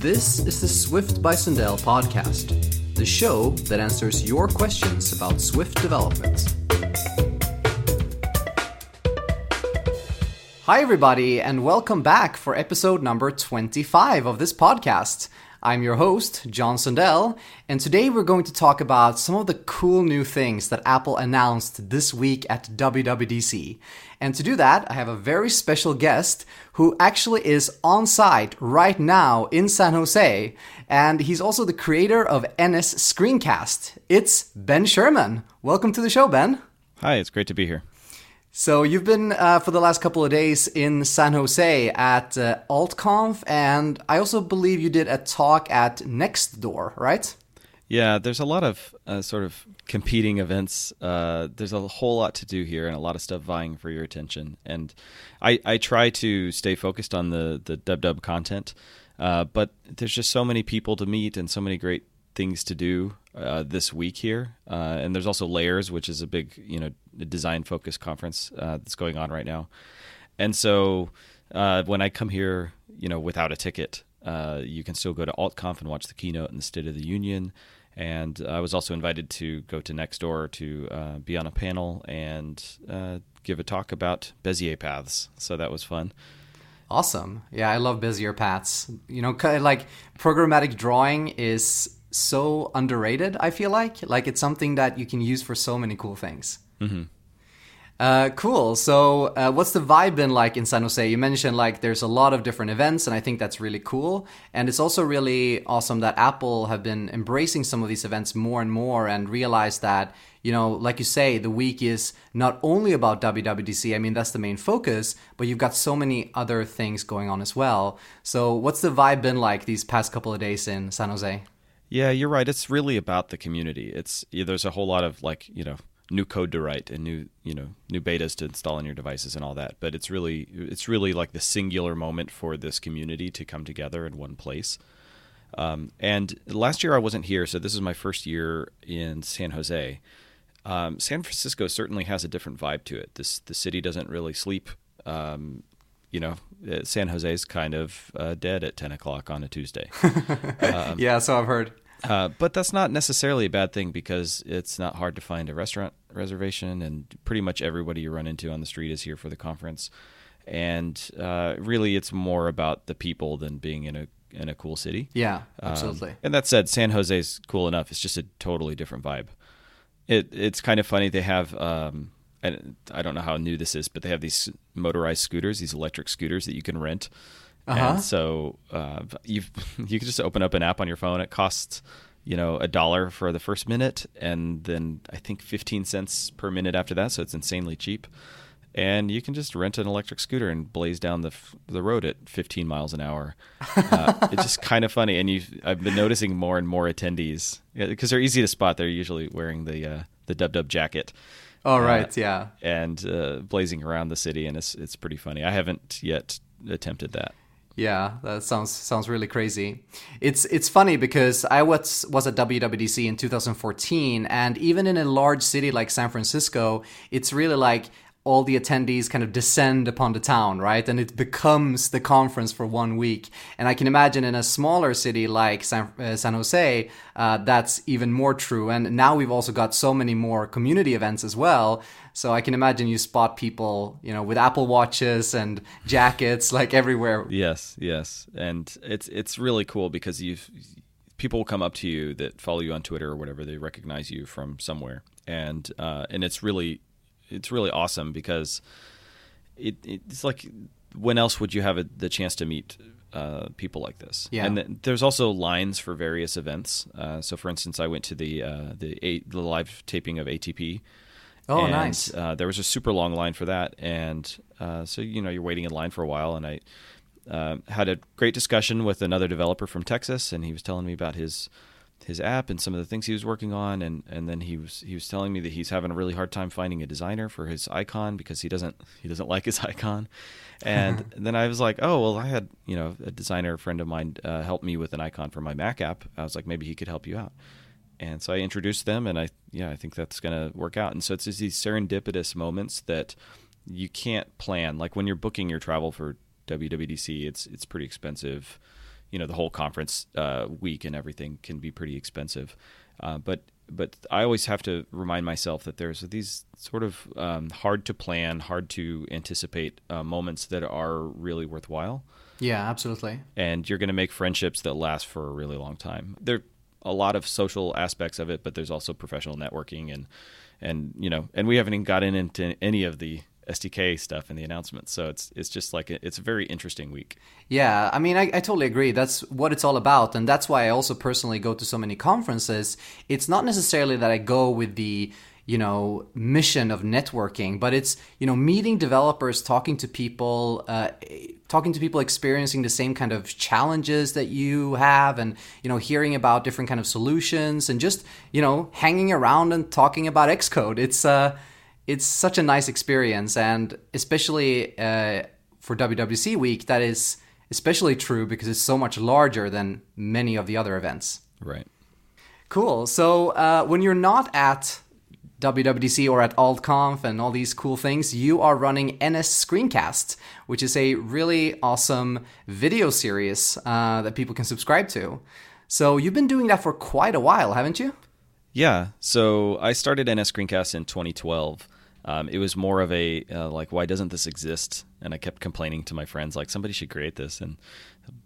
This is the Swift by Sundell podcast, the show that answers your questions about Swift development. Hi, everybody, and welcome back for episode number 25 of this podcast. I'm your host, John Sundell, and today we're going to talk about some of the cool new things that Apple announced this week at WWDC. And to do that, I have a very special guest who actually is on site right now in San Jose, and he's also the creator of NS Screencast. It's Ben Scheirman. Welcome to the show, Ben. Hi, it's great to be here. So you've been uh, for the last couple of days in San Jose at uh, AltConf, and I also believe you did a talk at Nextdoor, right? Yeah, there's a lot of uh, sort of competing events. Uh, there's a whole lot to do here, and a lot of stuff vying for your attention. And I, I try to stay focused on the the dub dub content, uh, but there's just so many people to meet and so many great things to do uh, this week here. Uh, and there's also Layers, which is a big, you know, design focused conference uh, that's going on right now. And so uh, when I come here, you know, without a ticket, uh, you can still go to AltConf and watch the keynote and the State of the Union. And I was also invited to go to Nextdoor to uh, be on a panel and give a talk about Bezier paths. So that was fun. Awesome. Yeah, I love Bezier paths. You know, like programmatic drawing is so underrated. I feel like like it's something that you can use for so many cool things. Mm-hmm. Uh, cool. So, uh, what's the vibe been like in San Jose? You mentioned like there's a lot of different events, and I think that's really cool. And it's also really awesome that Apple have been embracing some of these events more and more, and realize that you know, like you say, the week is not only about WWDC. I mean, that's the main focus, but you've got so many other things going on as well. So, what's the vibe been like these past couple of days in San Jose? Yeah, you're right. It's really about the community. It's there's a whole lot of like you know new code to write and new you know new betas to install on your devices and all that. But it's really it's really like the singular moment for this community to come together in one place. Um, and last year I wasn't here, so this is my first year in San Jose. Um, San Francisco certainly has a different vibe to it. This the city doesn't really sleep. Um, you know, uh, San Jose is kind of uh, dead at 10 o'clock on a Tuesday. um, yeah, so I've heard. Uh, but that's not necessarily a bad thing because it's not hard to find a restaurant reservation, and pretty much everybody you run into on the street is here for the conference. And uh, really, it's more about the people than being in a in a cool city. Yeah, um, absolutely. Um, and that said, San Jose's cool enough. It's just a totally different vibe. It it's kind of funny. They have um, and I don't know how new this is, but they have these motorized scooters, these electric scooters that you can rent. Uh-huh. And so uh, you you can just open up an app on your phone. It costs you know a dollar for the first minute, and then I think fifteen cents per minute after that. So it's insanely cheap. And you can just rent an electric scooter and blaze down the the road at 15 miles an hour. Uh, it's just kind of funny, and you I've been noticing more and more attendees because they're easy to spot. They're usually wearing the uh, the dub dub jacket, Oh right, uh, yeah. And uh, blazing around the city, and it's it's pretty funny. I haven't yet attempted that. Yeah, that sounds sounds really crazy. It's it's funny because I was was at WWDC in 2014, and even in a large city like San Francisco, it's really like all the attendees kind of descend upon the town, right? And it becomes the conference for one week. And I can imagine in a smaller city like San, uh, San Jose, uh, that's even more true. And now we've also got so many more community events as well. So I can imagine you spot people, you know, with Apple watches and jackets like everywhere. Yes, yes, and it's it's really cool because you've people will come up to you that follow you on Twitter or whatever. They recognize you from somewhere, and uh, and it's really it's really awesome because it, it's like when else would you have a, the chance to meet uh, people like this? Yeah. And th- there's also lines for various events. Uh, so, for instance, I went to the uh, the, a- the live taping of ATP. Oh, and, nice. Uh, there was a super long line for that, and uh, so you know you're waiting in line for a while, and I uh, had a great discussion with another developer from Texas, and he was telling me about his his app and some of the things he was working on and and then he was he was telling me that he's having a really hard time finding a designer for his icon because he doesn't he doesn't like his icon and then I was like oh well I had you know a designer friend of mine uh, help me with an icon for my Mac app I was like maybe he could help you out and so I introduced them and I yeah I think that's gonna work out and so it's just these serendipitous moments that you can't plan like when you're booking your travel for WWDC. It's it's pretty expensive. You know, the whole conference uh, week and everything can be pretty expensive. Uh, but but I always have to remind myself that there's these sort of um, hard to plan, hard to anticipate uh, moments that are really worthwhile. Yeah, absolutely. And you're going to make friendships that last for a really long time. There are a lot of social aspects of it, but there's also professional networking and and you know, and we haven't even gotten into any of the SDK stuff in the announcements. So it's it's just like a, it's a very interesting week. Yeah, I mean, I, I totally agree. That's what it's all about, and that's why I also personally go to so many conferences. It's not necessarily that I go with the you know mission of networking but it's you know meeting developers talking to people uh, talking to people experiencing the same kind of challenges that you have and you know hearing about different kind of solutions and just you know hanging around and talking about xcode it's uh it's such a nice experience, and especially uh, for WWC week, that is especially true because it's so much larger than many of the other events. Right. Cool. So uh, when you're not at WWDC or at AltConf and all these cool things, you are running NS Screencast, which is a really awesome video series uh, that people can subscribe to. So you've been doing that for quite a while, haven't you? Yeah. So I started NS Screencast in 2012. Um, it was more of a uh, like, why doesn't this exist? And I kept complaining to my friends, like, somebody should create this. And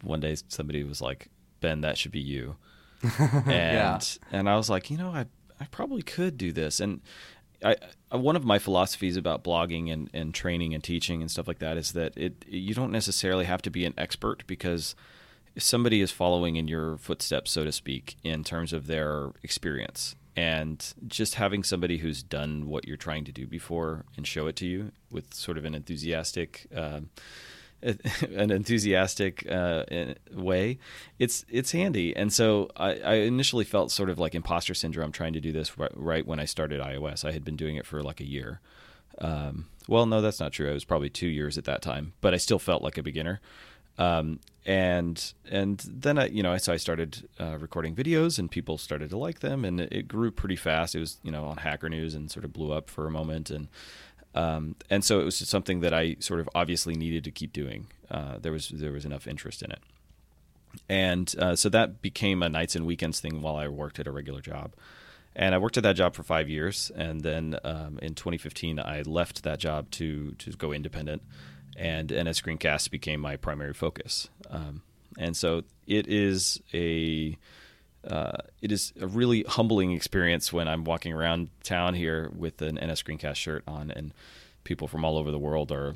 one day somebody was like, Ben, that should be you. and yeah. and I was like, you know, I I probably could do this. And I, I, one of my philosophies about blogging and, and training and teaching and stuff like that is that it you don't necessarily have to be an expert because if somebody is following in your footsteps, so to speak, in terms of their experience, and just having somebody who's done what you're trying to do before and show it to you with sort of an enthusiastic uh, an enthusiastic uh, way it's it's handy. And so I, I, initially felt sort of like imposter syndrome trying to do this right, right, when i started ios. I had been doing it for like a year. Um, well no that's not true. I was probably two years at that time but i still felt like a beginner um, and and then I, you know, so I started uh, recording videos, and people started to like them, and it grew pretty fast. It was you know on Hacker News and sort of blew up for a moment, and um, and so it was just something that I sort of obviously needed to keep doing. Uh, there was there was enough interest in it, and uh, so that became a nights and weekends thing while I worked at a regular job. And I worked at that job for five years, and then um, in 2015 I left that job to to go independent and NS Screencast became my primary focus. Um, and so it is a uh, it is a really humbling experience when I'm walking around town here with an NS Screencast shirt on, and people from all over the world are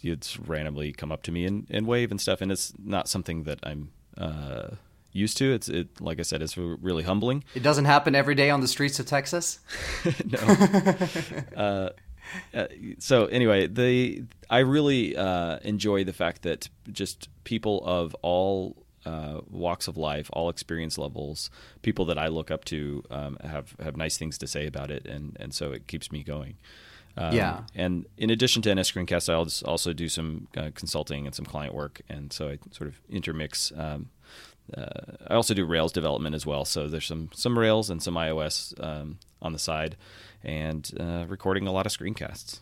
you'd randomly come up to me and, and wave and stuff, and it's not something that I'm uh, used to. It's it like I said, it's really humbling. It doesn't happen every day on the streets of Texas. no. uh, uh, so anyway, the I really uh, enjoy the fact that just people of all uh, walks of life, all experience levels, people that I look up to um, have have nice things to say about it, and and so it keeps me going. Um, yeah. And in addition to NS Screencast, I also do some uh, consulting and some client work, and so I sort of intermix. Um, uh, I also do Rails development as well, so there's some some Rails and some iOS um, on the side, and uh, recording a lot of screencasts.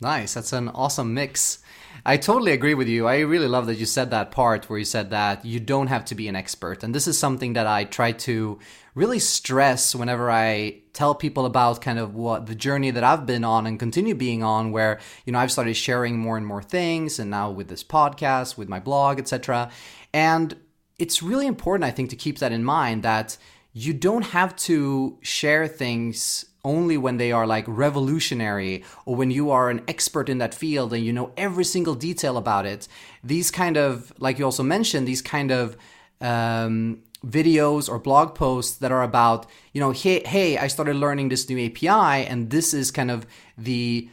Nice. That's an awesome mix. I totally agree with you. I really love that you said that part where you said that you don't have to be an expert. And this is something that I try to really stress whenever I tell people about kind of what the journey that I've been on and continue being on where, you know, I've started sharing more and more things and now with this podcast, with my blog, etc. And it's really important I think to keep that in mind that you don't have to share things only when they are like revolutionary or when you are an expert in that field and you know every single detail about it. These kind of, like you also mentioned, these kind of um, videos or blog posts that are about, you know, hey, hey, I started learning this new API and this is kind of the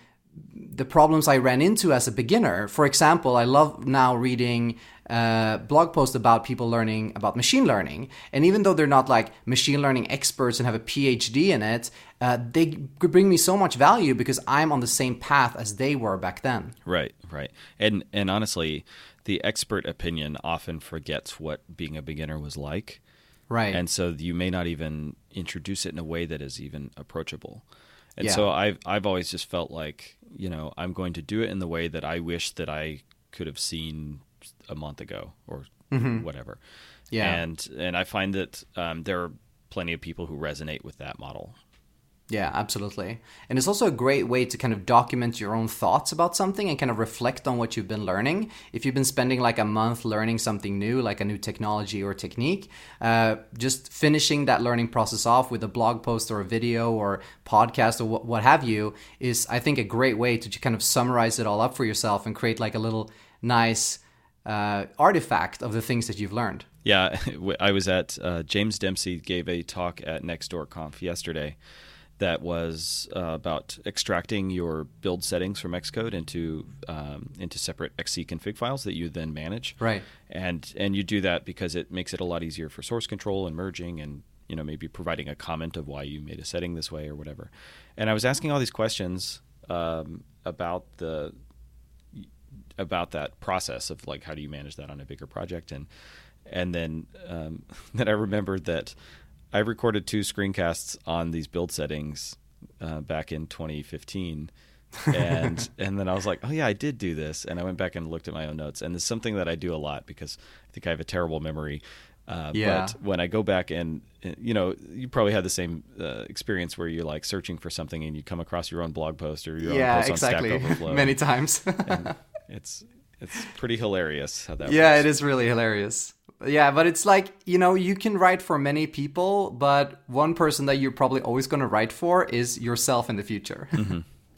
the problems I ran into as a beginner. For example, I love now reading uh, blog post about people learning about machine learning. And even though they're not like machine learning experts and have a PhD in it, uh, they bring me so much value because I'm on the same path as they were back then. Right, right. And and honestly, the expert opinion often forgets what being a beginner was like. Right. And so you may not even introduce it in a way that is even approachable. And Yeah. so I've I've always just felt like you know I'm going to do it in the way that I wish that I could have seen a month ago or whatever. Mm-hmm. Yeah. And and I find that um, there are plenty of people who resonate with that model. Yeah, absolutely. And it's also a great way to kind of document your own thoughts about something and kind of reflect on what you've been learning. If you've been spending like a month learning something new, like a new technology or technique, uh, just finishing that learning process off with a blog post or a video or podcast or what, what have you is, I think, a great way to kind of summarize it all up for yourself and create like a little nice uh, artifact of the things that you've learned. Yeah, I was at uh, James Dempsey gave a talk at Nextdoor Conf yesterday that was uh, about extracting your build settings from Xcode into um, into separate XC config files that you then manage. Right. And and you do that because it makes it a lot easier for source control and merging and you know maybe providing a comment of why you made a setting this way or whatever. And I was asking all these questions um, about the about that process of like how do you manage that on a bigger project and and then um, then I remembered that I recorded two screencasts on these build settings uh, back in 2015 and and then I was like oh yeah I did do this and I went back and looked at my own notes and it's something that I do a lot because I think I have a terrible memory uh, Yeah. but when I go back and uh, you know you probably had the same uh, experience where you're like searching for something and you come across your own blog post or your yeah, own post exactly. on Stack Overflow Many times. and it's it's pretty hilarious how that yeah, works. it is really hilarious. Yeah, but it's like, you know, you can write for many people, but one person that you're probably always going to write for is yourself in the future.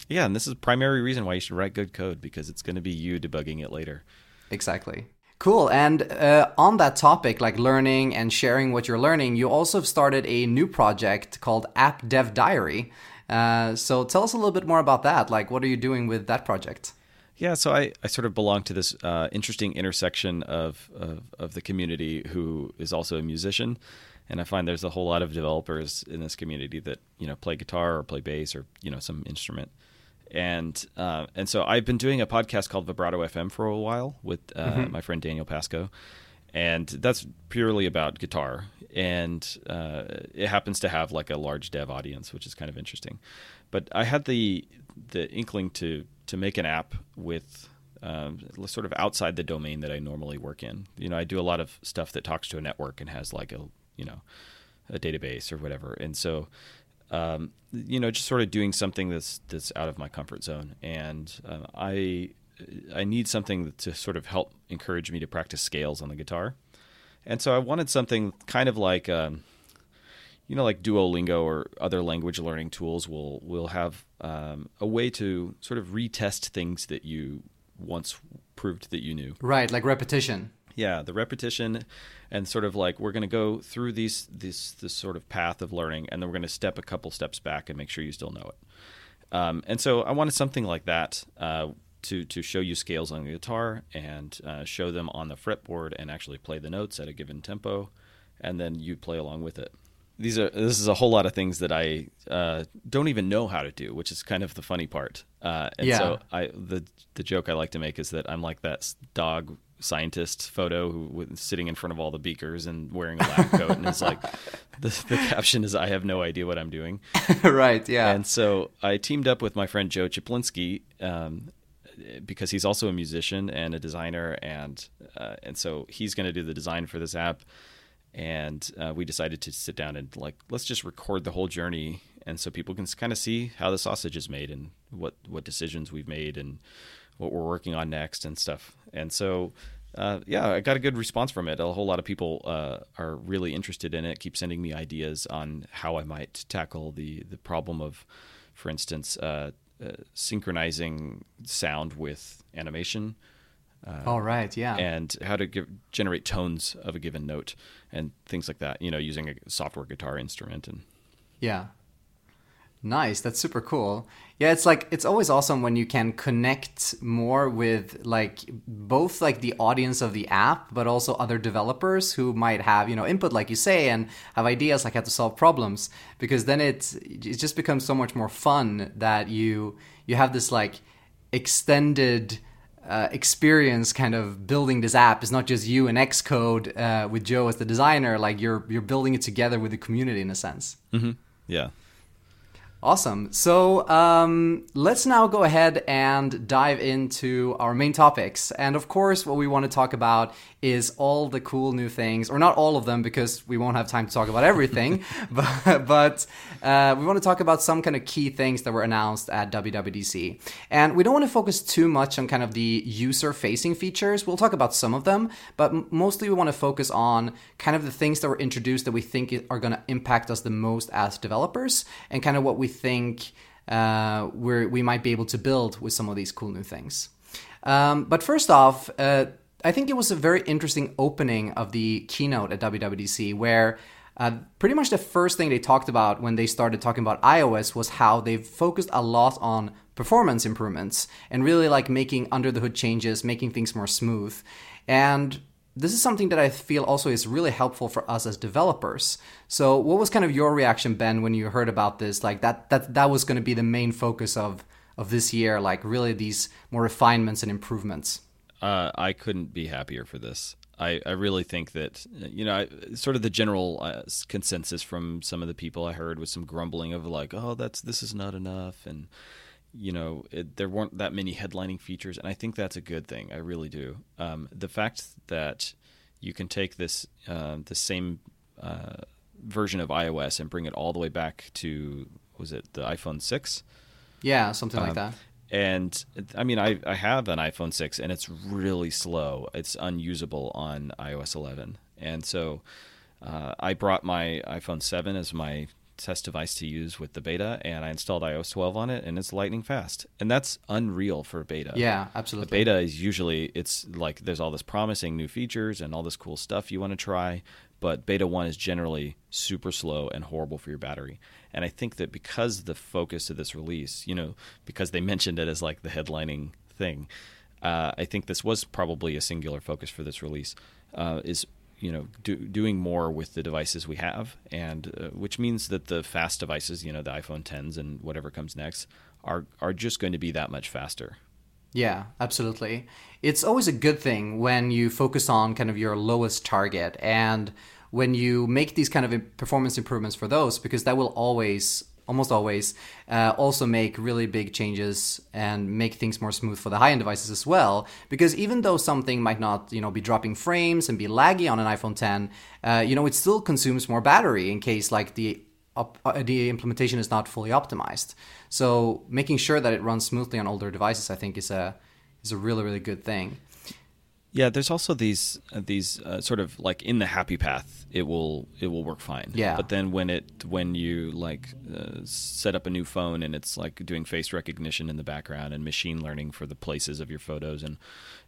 Yeah, and this is the primary reason why you should write good code because it's going to be you debugging it later. exactly. Cool. And uh, on that topic, like learning and sharing what you're learning, you also have started a new project called App Dev Diary. Uh, so tell us a little bit more about that. Like, what are you doing with that project? Yeah, so I, I sort of belong to this uh, interesting intersection of, of of the community who is also a musician, and I find there's a whole lot of developers in this community that you know play guitar or play bass or you know some instrument, and uh, and so I've been doing a podcast called Vibrato FM for a while with uh, my friend Daniel Pasco, and that's purely about guitar, and uh, it happens to have like a large dev audience, which is kind of interesting. But I had the the inkling to to make an app with um, sort of outside the domain that I normally work in. You know, I do a lot of stuff that talks to a network and has like a you know a database or whatever, and so um, you know just sort of doing something that's that's out of my comfort zone, and uh, I I need something to sort of help encourage me to practice scales on the guitar, and so I wanted something kind of like. Um, you know, like Duolingo or other language learning tools will will have um, a way to sort of retest things that you once proved that you knew. Right, like repetition. Yeah, the repetition, and sort of like we're going to go through these this this sort of path of learning, and then we're going to step a couple steps back and make sure you still know it. Um, and so I wanted something like that uh, to to show you scales on the guitar and uh, show them on the fretboard and actually play the notes at a given tempo, and then you play along with it. These are this is a whole lot of things that I uh, don't even know how to do, which is kind of the funny part. Uh, and Yeah. so I the the joke I like to make is that I'm like that dog scientist photo who was sitting in front of all the beakers and wearing a lab coat, and it's like the, the caption is I have no idea what I'm doing. right, yeah. And so I teamed up with my friend Joe Cieplinski um, because he's also a musician and a designer, and uh, and so he's going to do the design for this app. And uh, we decided to sit down and like let's just record the whole journey, and so people can kind of see how the sausage is made and what what decisions we've made and what we're working on next and stuff. And so. Uh, yeah, I got a good response from it. A whole lot of people uh, are really interested in it. Keep sending me ideas on how I might tackle the the problem of, for instance, uh, uh, synchronizing sound with animation, Uh, All right, yeah. and how to give, generate tones of a given note and things like that. You know, using a software guitar instrument and Yeah. Nice. That's super cool. Yeah, it's like it's always awesome when you can connect more with like both like the audience of the app, but also other developers who might have you know input, like you say, and have ideas like how to solve problems. Because then it it just becomes so much more fun that you you have this like extended uh, experience kind of building this app is not just you and xcode uh, with joe as the designer like you're you're building it together with the community in a sense. Yeah, Awesome. So um, let's now go ahead and dive into our main topics. And of course, what we want to talk about is all the cool new things, or not all of them because we won't have time to talk about everything, but, but uh, we want to talk about some kind of key things that were announced at WWDC. And we don't want to focus too much on kind of the user facing features. We'll talk about some of them, but mostly we want to focus on kind of the things that were introduced that we think are going to impact us the most as developers and kind of what we think uh, we might be able to build with some of these cool new things. Um, but first off, uh, I think it was a very interesting opening of the keynote at WWDC where uh, pretty much the first thing they talked about when they started talking about iOS was how they've focused a lot on performance improvements and really like making under the hood changes, making things more smooth. And this is something that I feel also is really helpful for us as developers. So, what was kind of your reaction, Ben, when you heard about this? Like that that that was going to be the main focus of of this year, like really these more refinements and improvements. Uh, I couldn't be happier for this. I, I really think that you know I, sort of the general uh, consensus from some of the people I heard was some grumbling of like oh that's this is not enough and you know, it, there weren't that many headlining features, and I think that's a good thing. I really do. Um, the fact that you can take this uh, the same uh, version of iOS and bring it all the way back to was it the iPhone six? Yeah, something um, like that. And I mean, I, I have an iPhone 6 and it's really slow. It's unusable on iOS 11. And so uh, I brought my iPhone 7 as my test device to use with the beta, and I installed iOS 12 on it, and it's lightning fast, and that's unreal for beta. Yeah, absolutely. The beta is usually it's like there's all this promising new features and all this cool stuff you want to try, but beta one is generally super slow and horrible for your battery. And I think that because the focus of this release, you know, because they mentioned it as like the headlining thing, uh, I think this was probably a singular focus for this release. Uh, is you know do, doing more with the devices we have, and uh, which means that the fast devices, you know, the iPhone 10s and whatever comes next, are are just going to be that much faster. Yeah, absolutely. It's always a good thing when you focus on kind of your lowest target and when you make these kind of performance improvements for those because that will always almost always uh, also make really big changes and make things more smooth for the high-end devices as well. Because even though something might not you know be dropping frames and be laggy on an iphone 10 uh, you know it still consumes more battery in case like the uh, the implementation is not fully optimized. So making sure that it runs smoothly on older devices i think is a is a really really good thing yeah, there's also these uh, these uh, sort of like in the happy path, it will it will work fine. Yeah. But then when it when you like uh, set up a new phone and it's like doing face recognition in the background and machine learning for the places of your photos and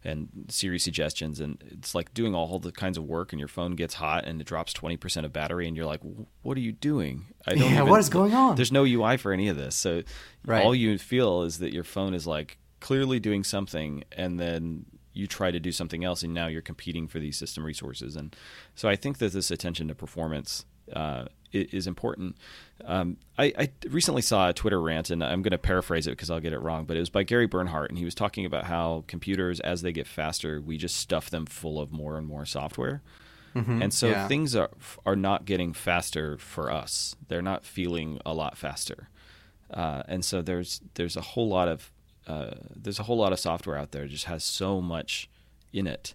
and Siri suggestions and it's like doing all the kinds of work and your phone gets hot and it drops twenty percent of battery and you're like, what are you doing? I don't. Yeah. Even, what is going on? There's no UI for any of this, so right. all you feel is that your phone is like clearly doing something and then you try to do something else and now you're competing for these system resources and so i think that this attention to performance uh, is important. Um, I, I, recently saw a Twitter rant, and I'm going to paraphrase it because I'll get it wrong, but it was by Gary Bernhardt, and he was talking about how computers, as they get faster, we just stuff them full of more and more software. Mm-hmm, and so yeah. things are are not getting faster for us; they're not feeling a lot faster. Uh, and so there's there's a whole lot of uh, there's a whole lot of software out there that just has so much in it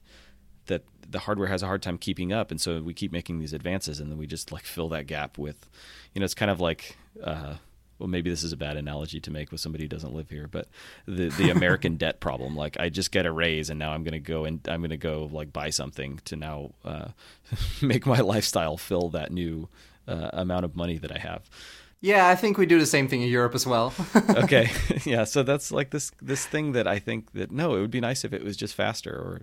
that the hardware has a hard time keeping up. And so we keep making these advances and then we just like fill that gap with you know it's kind of like uh, well maybe this is a bad analogy to make with somebody who doesn't live here but the the american debt problem. Like i just get a raise and now i'm going to go and i'm going to go like buy something to now uh, make my lifestyle fill that new uh, amount of money that i have yeah, I think we do the same thing in Europe as well. okay, yeah. So that's like this this thing that I think that no, it would be nice if it was just faster, or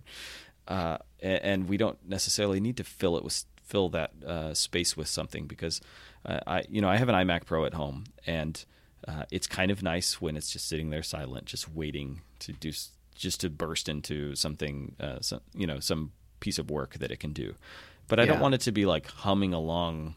uh, and we don't necessarily need to fill it with fill that uh, space with something because uh, I you know I have an iMac Pro at home and uh, it's kind of nice when it's just sitting there silent, just waiting to do just to burst into something, uh, some, you know, some piece of work that it can do. But I yeah. don't want it to be like humming along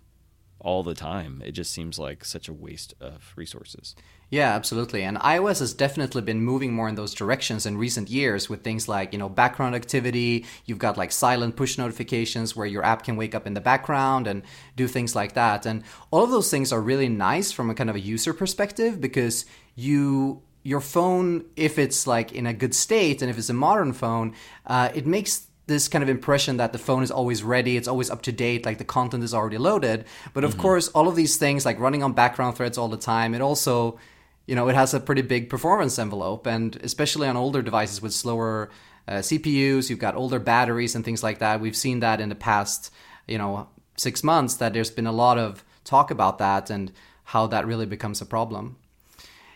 all the time. It just seems like such a waste of resources. Yeah, absolutely. And iOS has definitely been moving more in those directions in recent years with things like, you know, background activity. You've got like silent push notifications where your app can wake up in the background and do things like that. And all of those things are really nice from a kind of a user perspective because you your phone, if it's like in a good state and if it's a modern phone, uh, it makes this kind of impression that the phone is always ready, it's always up to date, like the content is already loaded. But of mm-hmm. course, all of these things, like running on background threads all the time, it also you know, it has a pretty big performance envelope, and especially on older devices with slower uh, CPUs, you've got older batteries and things like that. We've seen that in the past, you know, six months that there's been a lot of talk about that and how that really becomes a problem.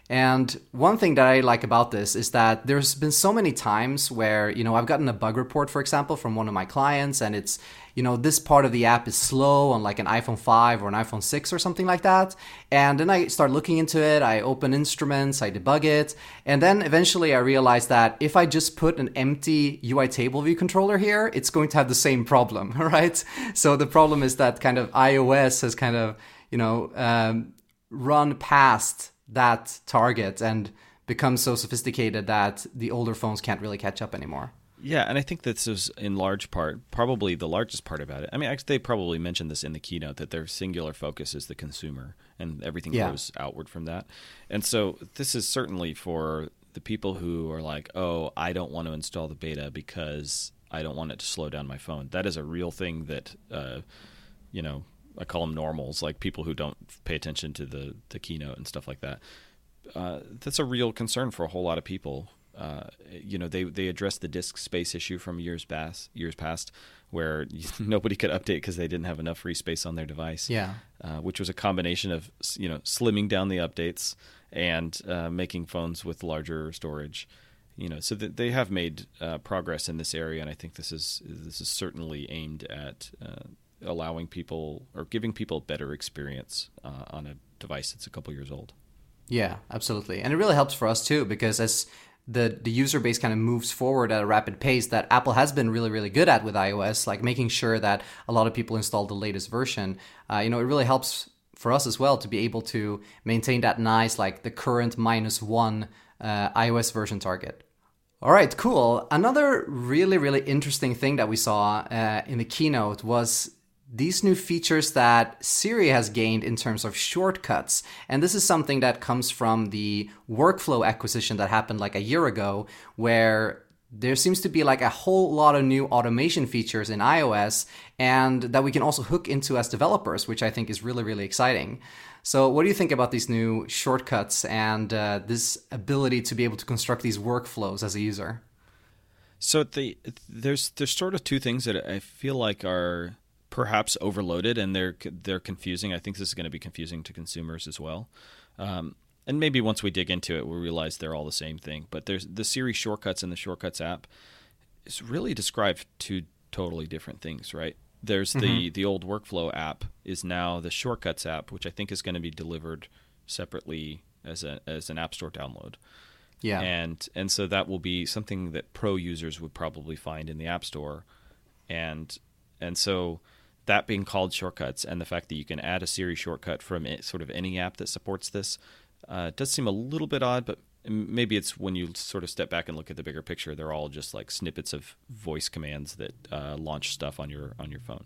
And one thing that I like about this is that there's been so many times where, you know, I've gotten a bug report, for example, from one of my clients, and it's, you know, this part of the app is slow on like an iPhone 5 or an iPhone 6 or something like that. And then I start looking into it, I open instruments, I debug it, and then eventually I realize that if I just put an empty UI table view controller here, it's going to have the same problem, right? So the problem is that kind of iOS has kind of, you know, um, run past that target and become so sophisticated that the older phones can't really catch up anymore. Yeah, and I think this is in large part, probably the largest part about it. I mean, actually, they probably mentioned this in the keynote that their singular focus is the consumer, and everything yeah. goes outward from that. And so, this is certainly for the people who are like, "Oh, I don't want to install the beta because I don't want it to slow down my phone." That is a real thing that, uh, you know, I call them normals, like people who don't pay attention to the the keynote and stuff like that. Uh, that's a real concern for a whole lot of people. Uh, you know, they they addressed the disk space issue from years past, years past, where nobody could update because they didn't have enough free space on their device. Yeah, uh, which was a combination of you know slimming down the updates and uh, making phones with larger storage. You know, so that they have made uh, progress in this area, and I think this is this is certainly aimed at uh, allowing people or giving people a better experience uh, on a device that's a couple years old. Yeah, absolutely. And it really helps for us too because as the the user base kind of moves forward at a rapid pace that Apple has been really really good at with iOS, like making sure that a lot of people install the latest version. Uh, you know, it really helps for us as well to be able to maintain that nice like the current minus one uh, iOS version target. All right, cool. Another really really interesting thing that we saw uh, in the keynote was these new features that Siri has gained in terms of shortcuts. And this is something that comes from the workflow acquisition that happened like a year ago, where there seems to be like a whole lot of new automation features in iOS and that we can also hook into as developers, which I think is really, really exciting. So, what do you think about these new shortcuts and uh, this ability to be able to construct these workflows as a user? So, the, there's there's sort of two things that I feel like are perhaps overloaded and they're they're confusing. I think this is going to be confusing to consumers as well. Um, and maybe once we dig into it, we'll realize they're all the same thing. But there's the Siri shortcuts and the shortcuts app is really described two totally different things, right? There's mm-hmm. the the old workflow app is now the shortcuts app, which I think is going to be delivered separately as a as an app store download. Yeah. And and so that will be something that pro users would probably find in the app store. And and so that being called shortcuts and the fact that you can add a Siri shortcut from it, sort of any app that supports this uh, does seem a little bit odd, but maybe it's when you sort of step back and look at the bigger picture, they're all just like snippets of voice commands that uh, launch stuff on your on your phone.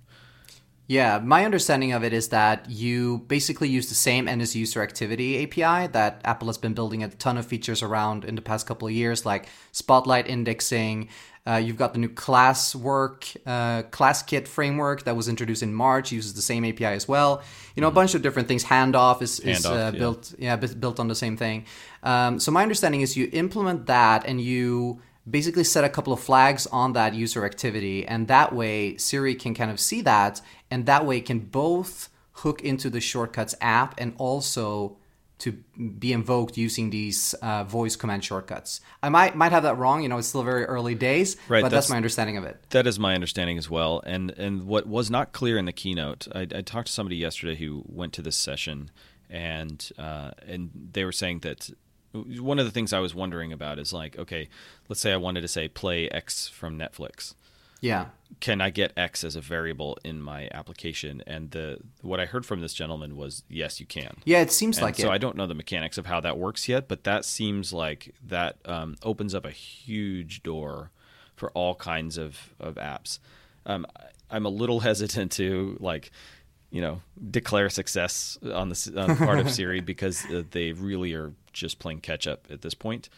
Yeah, my understanding of it is that you basically use the same end user activity API that Apple has been building a ton of features around in the past couple of years, like Spotlight indexing, uh, you've got the new class work, uh, class kit framework that was introduced in March, uses the same API as well. You know, a bunch of different things. Handoff is, is Handoff, uh, built, yeah, built on the same thing. Um, so my understanding is you implement that and you basically set a couple of flags on that user activity, and that way Siri can kind of see that, and that way can both hook into the shortcuts app and also to be invoked using these uh, voice command shortcuts. I might might have that wrong. You know, it's still very early days, right, but that's, that's, my understanding of it. That is my understanding as well. And and what was not clear in the keynote, I, I talked to somebody yesterday who went to this session, and uh, and they were saying that one of the things I was wondering about is like, okay, let's say I wanted to say play X from Netflix. Yeah. Can I get X as a variable in my application? And the what I heard from this gentleman was yes, you can. Yeah, it seems And like so it. I don't know the mechanics of how that works yet, but that seems like that um, opens up a huge door for all kinds of, of apps. Um, I'm a little hesitant to like, you know, declare success on the on the part of Siri because uh, they really are just playing catch up at this point.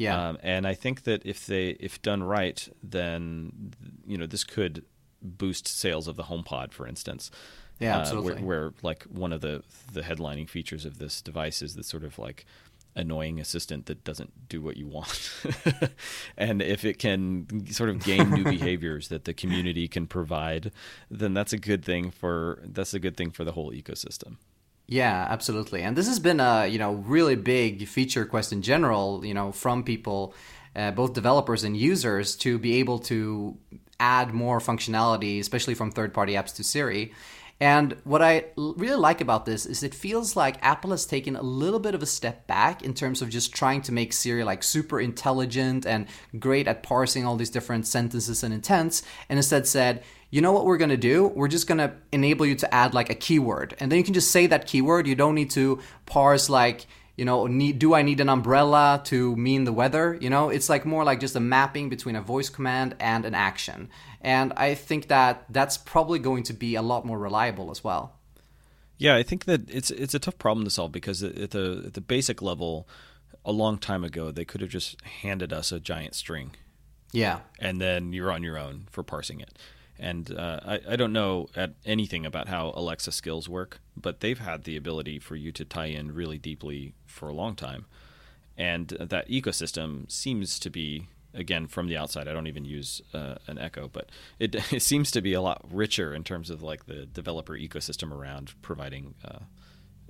Yeah. Um, and I think that if they if done right, then you know this could boost sales of the HomePod, for instance. Yeah, Uh, absolutely. where, where like one of the the headlining features of this device is the sort of like annoying assistant that doesn't do what you want. and if it can sort of gain new behaviors that the community can provide, then that's a good thing for that's a good thing for the whole ecosystem. Yeah, absolutely. And this has been a you know really big feature request in general, you know, from people, uh, both developers and users, to be able to add more functionality, especially from third-party apps to Siri. And what I really like about this is it feels like Apple has taken a little bit of a step back in terms of just trying to make Siri like super intelligent and great at parsing all these different sentences and intents, and instead said, you know what we're going to do? We're just going to enable you to add like a keyword. And then you can just say that keyword. You don't need to parse like, you know, need, do I need an umbrella to mean the weather? You know, it's like more like just a mapping between a voice command and an action. And I think that that's probably going to be a lot more reliable as well. Yeah, I think that it's it's a tough problem to solve because at the at the basic level, a long time ago they could have just handed us a giant string, Yeah. and then you're on your own for parsing it. And uh, I, I don't know at anything about how Alexa skills work, but they've had the ability for you to tie in really deeply for a long time, and that ecosystem seems to be again from the outside. I don't even use uh, an Echo, but it, it seems to be a lot richer in terms of like the developer ecosystem around providing uh,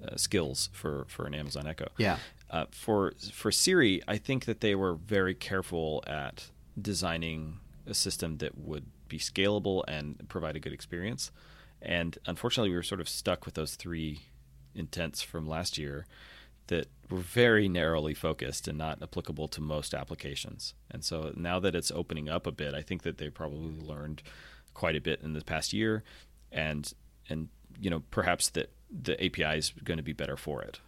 uh, skills for for an Amazon Echo. Yeah. Uh, for for Siri, I think that they were very careful at designing a system that would be scalable and provide a good experience. And unfortunately, we were sort of stuck with those three intents from last year that were very narrowly focused and not applicable to most applications. And so now that it's opening up a bit, I think that they probably learned quite a bit in the past year, and and you know perhaps that the API is going to be better for it.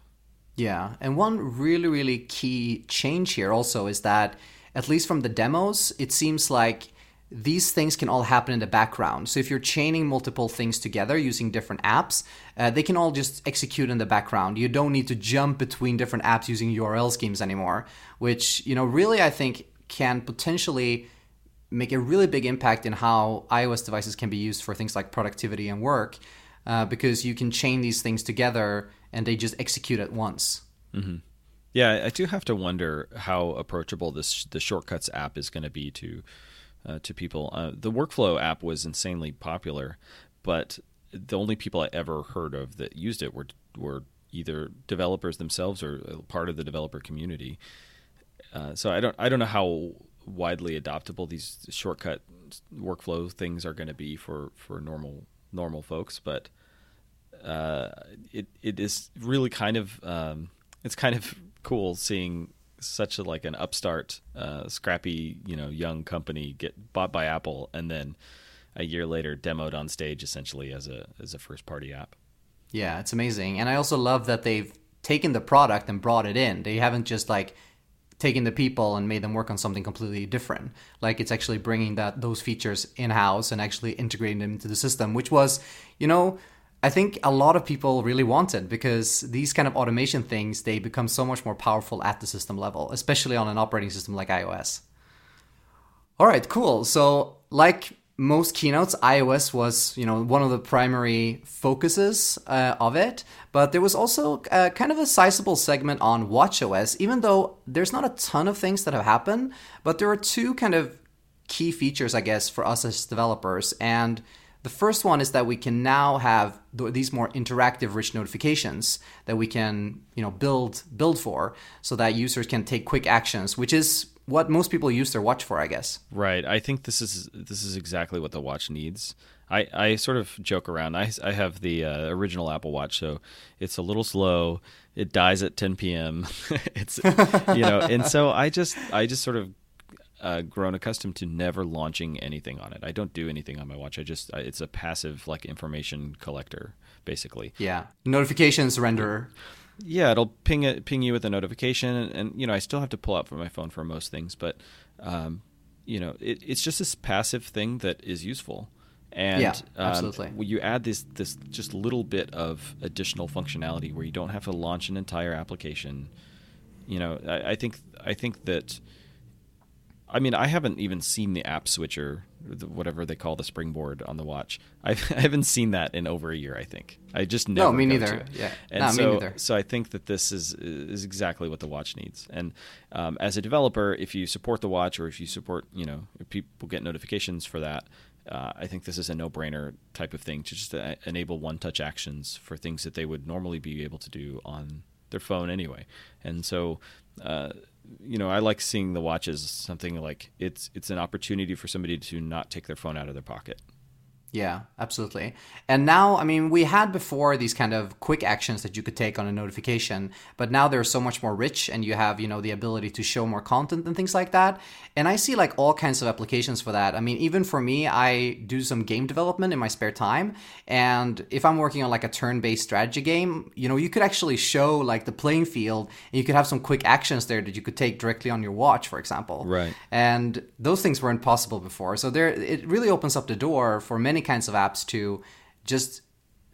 Yeah, and one really, really key change here also is that, at least from the demos, it seems like these things can all happen in the background. So if you're chaining multiple things together using different apps, uh, they can all just execute in the background. You don't need to jump between different apps using URL schemes anymore, which you know really I think can potentially make a really big impact in how iOS devices can be used for things like productivity and work, uh, because you can chain these things together and they just execute at once. Yeah, I do have to wonder how approachable this the shortcuts app is going to be to uh, to people. Uh, the workflow app was insanely popular, but the only people I ever heard of that used it were were either developers themselves or part of the developer community. Uh, so I don't I don't know how widely adoptable these shortcut workflow things are going to be for for normal normal folks, but uh, it it is really kind of um, it's kind of cool seeing such a like an upstart, uh, scrappy you know young company get bought by Apple and then a year later demoed on stage essentially as a as a first party app. Yeah, it's amazing. And I also love that they've taken the product and brought it in. They haven't just like taken the people and made them work on something completely different. Like it's actually bringing that those features in house and actually integrating them into the system, which was, you know, I think a lot of people really wanted because these kind of automation things they become so much more powerful at the system level, especially on an operating system like iOS. All right, cool. So, like most keynotes, iOS was, you know, one of the primary focuses uh, of it, but there was also uh, kind of a sizable segment on WatchOS, even though there's not a ton of things that have happened, but there are two kind of key features, I guess, for us as developers. And the first one is that we can now have th- these more interactive rich notifications that we can, you know, build build for so that users can take quick actions, which is what most people use their watch for, I guess. Right. I think this is this is exactly what the watch needs. I, I sort of joke around. I, I have the uh, original Apple Watch, so it's a little slow. It dies at 10 p.m. it's you know, and so I just I just sort of uh, grown accustomed to never launching anything on it. I don't do anything on my watch. I just it's a passive like information collector basically. Yeah, notifications render. Yeah, it'll ping it, ping you with a notification, and, and, you know I still have to pull out from my phone for most things, but um, you know it, it's just this passive thing that is useful. And yeah, absolutely. Um, you add this this just little bit of additional functionality where you don't have to launch an entire application. You know, I, I think I think that I mean, I haven't even seen the app switcher, whatever they call the springboard on the watch. I've, I haven't seen that in over a year. I think I just never. No, me neither. Yeah, and no, so, me neither. So I think that this is is exactly what the watch needs. And um, as a developer, if you support the watch or if you support, you know, if people get notifications for that, uh, I think this is a no-brainer type of thing to just uh, enable one-touch actions for things that they would normally be able to do on their phone anyway. And so. Uh, you know, I like seeing the watch as something like it's it's an opportunity for somebody to not take their phone out of their pocket. Yeah, absolutely. And now, I mean, we had before these kind of quick actions that you could take on a notification, but now they're so much more rich and you have, you know, the ability to show more content and things like that. And I see like all kinds of applications for that. I mean, even for me, I do some game development in my spare time. And if I'm working on like a turn based strategy game, you know, you could actually show like the playing field and you could have some quick actions there that you could take directly on your watch, for example. Right. And those things weren't possible before. So there, it really opens up the door for many kinds of apps to just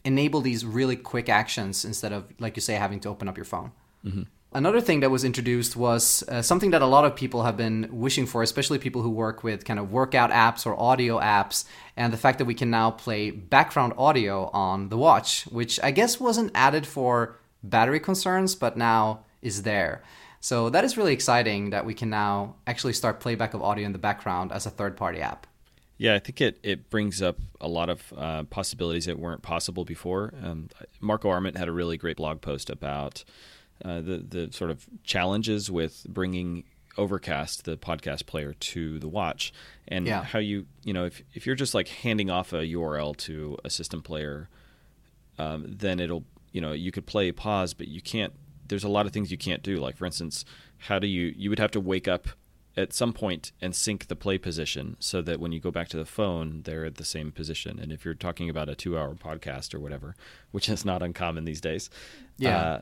enable these really quick actions instead of, like you say, having to open up your phone. Mm-hmm. Another thing that was introduced was uh, something that a lot of people have been wishing for, especially people who work with kind of workout apps or audio apps, and the fact that we can now play background audio on the watch, which I guess wasn't added for battery concerns, but now is there. So that is really exciting that we can now actually start playback of audio in the background as a third party app. Yeah, I think it, it brings up a lot of uh, possibilities that weren't possible before. Um, Marco Arment had a really great blog post about uh, the the sort of challenges with bringing Overcast, the podcast player, to the watch, and yeah. how you you know if if you're just like handing off a URL to a system player, um, then it'll you know you could play pause, but you can't. There's a lot of things you can't do. Like for instance, how do you you would have to wake up at some point and sync the play position so that when you go back to the phone, they're at the same position. And if you're talking about a two hour podcast or whatever, which is not uncommon these days, yeah. Uh,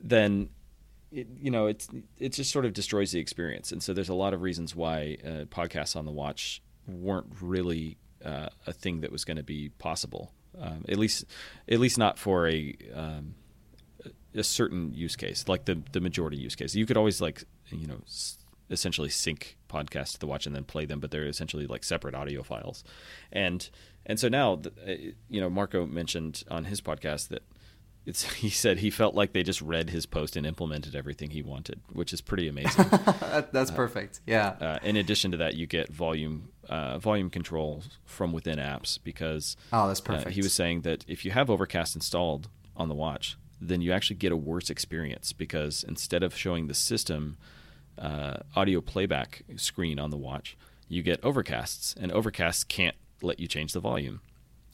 then it, you know it's it just sort of destroys the experience. And so there's a lot of reasons why uh, podcasts on the watch weren't really uh, a thing that was going to be possible. Um, at least, at least not for a um, a certain use case, like the the majority use case. You could always like you know essentially sync podcasts to the watch and then play them, but they're essentially like separate audio files. And and so now, uh, you know, Marco mentioned on his podcast that it's he said he felt like they just read his post and implemented everything he wanted, which is pretty amazing. That's uh, perfect. Yeah. Uh, in addition to that, you get volume uh, volume control from within apps because oh, that's uh, perfect. he was saying that if you have Overcast installed on the watch, then you actually get a worse experience because instead of showing the system uh, audio playback screen on the watch, you get Overcast's, and Overcast's can't let you change the volume.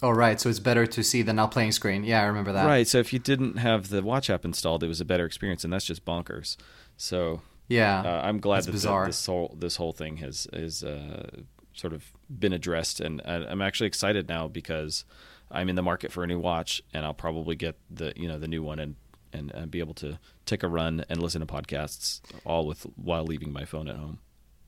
Oh, right. So it's better to see the now playing screen. Yeah, I remember that. Right. So if you didn't have the watch app installed, it was a better experience, and that's just bonkers. So yeah, uh, I'm glad that the, this whole this whole thing has is uh, sort of been addressed, and I'm actually excited now because I'm in the market for a new watch, and I'll probably get the you know the new one and and, and be able to take a run and listen to podcasts all with while leaving my phone at home.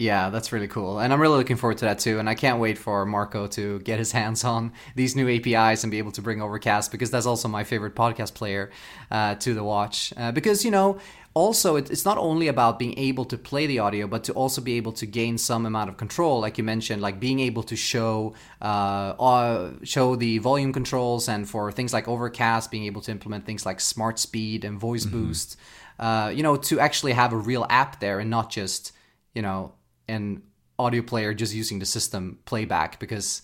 Yeah, that's really cool. And I'm really looking forward to that too. And I can't wait for Marco to get his hands on these new APIs and be able to bring Overcast because that's also my favorite podcast player uh, to the watch. Uh, because, you know, also it's not only about being able to play the audio but to also be able to gain some amount of control like you mentioned like being able to show uh, uh, show the volume controls and for things like Overcast being able to implement things like smart speed and voice mm-hmm. boost uh, you know to actually have a real app there and not just you know an audio player just using the system playback because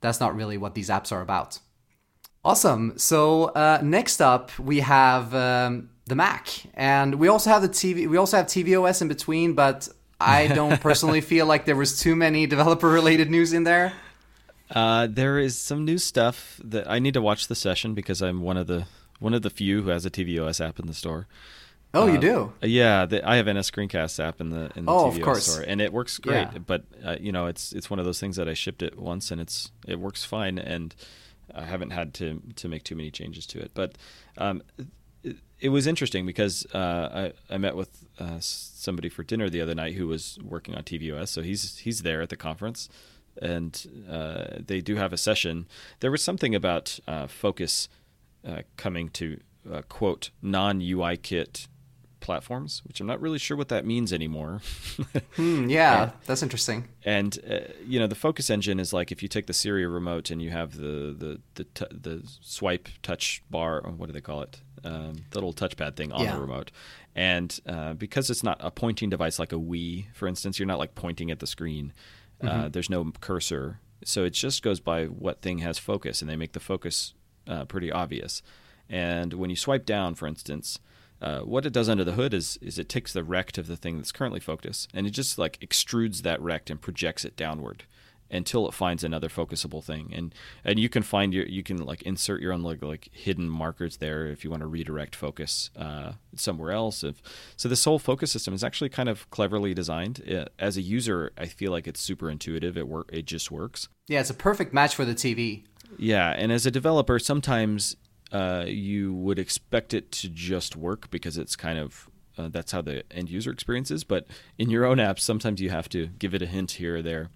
that's not really what these apps are about awesome so uh, next up we have um, the Mac, and we also have the TV. We also have tvOS in between, but I don't personally feel like there was too many developer-related news in there. Uh, there is some new stuff that I need to watch the session because I'm one of the one of the few who has a tvOS app in the store. Oh, you do? Yeah, the, I have an NSScreencast app in the in the Oh, of course. store, and it works great. Yeah. But uh, you know, it's it's one of those things that I shipped it once, and it's it works fine, and I haven't had to to make too many changes to it. But um, it, it was interesting because uh, I I met with uh, somebody for dinner the other night who was working on tvOS, so he's he's there at the conference, and uh, they do have a session. There was something about uh, focus uh, coming to uh, quote non UIKit platforms, which I'm not really sure what that means anymore. Hmm, yeah, that's interesting. and uh, you know, the focus engine is like if you take the Siri remote and you have the the the, t- the swipe touch bar, or what do they call it? Um, the little touchpad thing on Yeah. the remote. And uh, because it's not a pointing device like a Wii, for instance, you're not like pointing at the screen. Uh, there's no cursor, so it just goes by what thing has focus, and they make the focus uh, pretty obvious. And when you swipe down, for instance, uh, what it does under the hood is is it takes the rect of the thing that's currently focused, and it just like extrudes that rect and projects it downward until it finds another focusable thing. And and you can find your you can like insert your own like like hidden markers there if you want to redirect focus uh, somewhere else. If so, this whole focus system is actually kind of cleverly designed. Uh as a user, I feel like it's super intuitive. It work it just works. Yeah, it's a perfect match for the TV. Yeah, and as a developer, sometimes uh, you would expect it to just work because it's kind of uh, that's how the end user experience is. But in your own apps, sometimes you have to give it a hint here or there.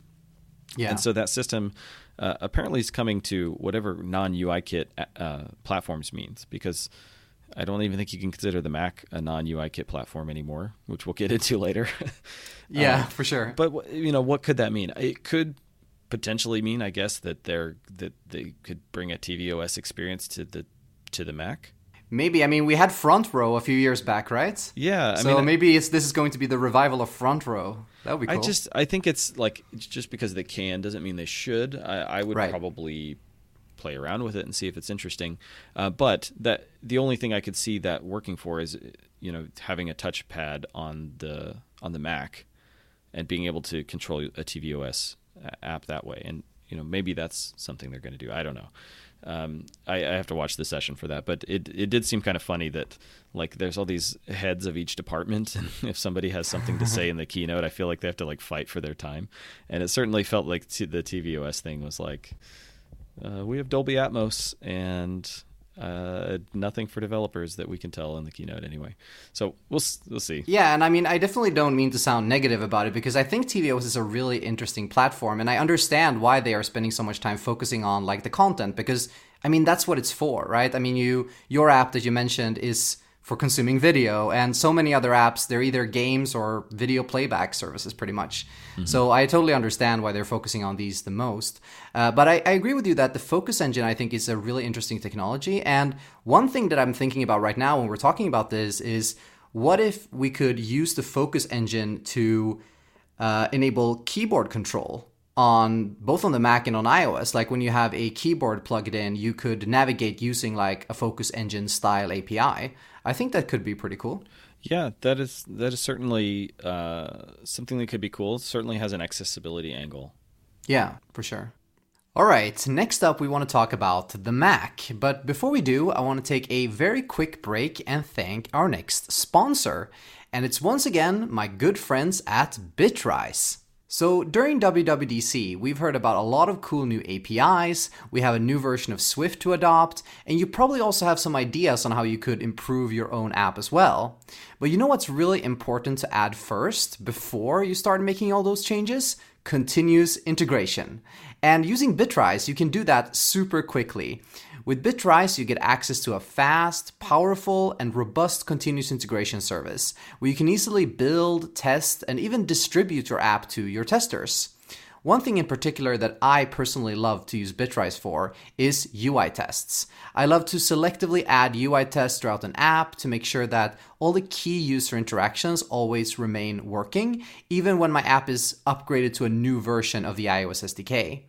Yeah. And so that system uh, apparently is coming to whatever non UIKit uh, platforms means because I don't even think you can consider the Mac a non UIKit platform anymore, which we'll get into later. yeah, Uh, for sure. but you know, what could that mean? It could potentially mean, I guess, that they're that they could bring a tvOS experience to the to the Mac. Maybe. I mean, we had Front Row a few years back, right? Yeah, I so mean, maybe it's this is going to be the revival of Front Row. That would be I just I think it's like just because they can doesn't mean they should. I, I would Right. probably play around with it and see if it's interesting. Uh, but that the only thing I could see that working for is you know having a touchpad on the on the Mac and being able to control a tvOS app that way. And you know maybe that's something they're going to do. I don't know. Um, I, I have to watch the session for that, but it it did seem kind of funny that like there's all these heads of each department, and if somebody has something to say in the keynote, I feel like they have to like fight for their time, and it certainly felt like t- the tvOS thing was like uh, we have Dolby Atmos and uh, nothing for developers that we can tell in the keynote anyway. So we'll we'll see. Yeah, and I mean, I definitely don't mean to sound negative about it because I think tvOS is a really interesting platform, and I understand why they are spending so much time focusing on like the content because I mean that's what it's for, right? I mean, you your app that you mentioned is for consuming video, and so many other apps they're either games or video playback services, pretty much. So I totally understand why they're focusing on these the most. Uh, but I, I agree with you that the Focus Engine I think is a really interesting technology, and one thing that I'm thinking about right now when we're talking about this is what if we could use the focus engine to uh, enable keyboard control on both on the mac and on ios like when you have a keyboard plugged in you could navigate using like a focus engine style api i think that could be pretty cool Yeah, that is that is certainly uh, something that could be cool. It certainly has an accessibility angle. Yeah, for sure. All right, next up, we want to talk about the Mac. But before we do, I want to take a very quick break and thank our next sponsor. And it's once again my good friends at Bitrise. So during WWDC, we've heard about a lot of cool new APIs, we have a new version of Swift to adopt, and you probably also have some ideas on how you could improve your own app as well. But you know what's really important to add first before you start making all those changes? Continuous integration. And using Bitrise, you can do that super quickly. With Bitrise, you get access to a fast, powerful, and robust continuous integration service where you can easily build, test, and even distribute your app to your testers. One thing in particular that I personally love to use Bitrise for is UI tests. I love to selectively add UI tests throughout an app to make sure that all the key user interactions always remain working, even when my app is upgraded to a new version of the iOS SDK.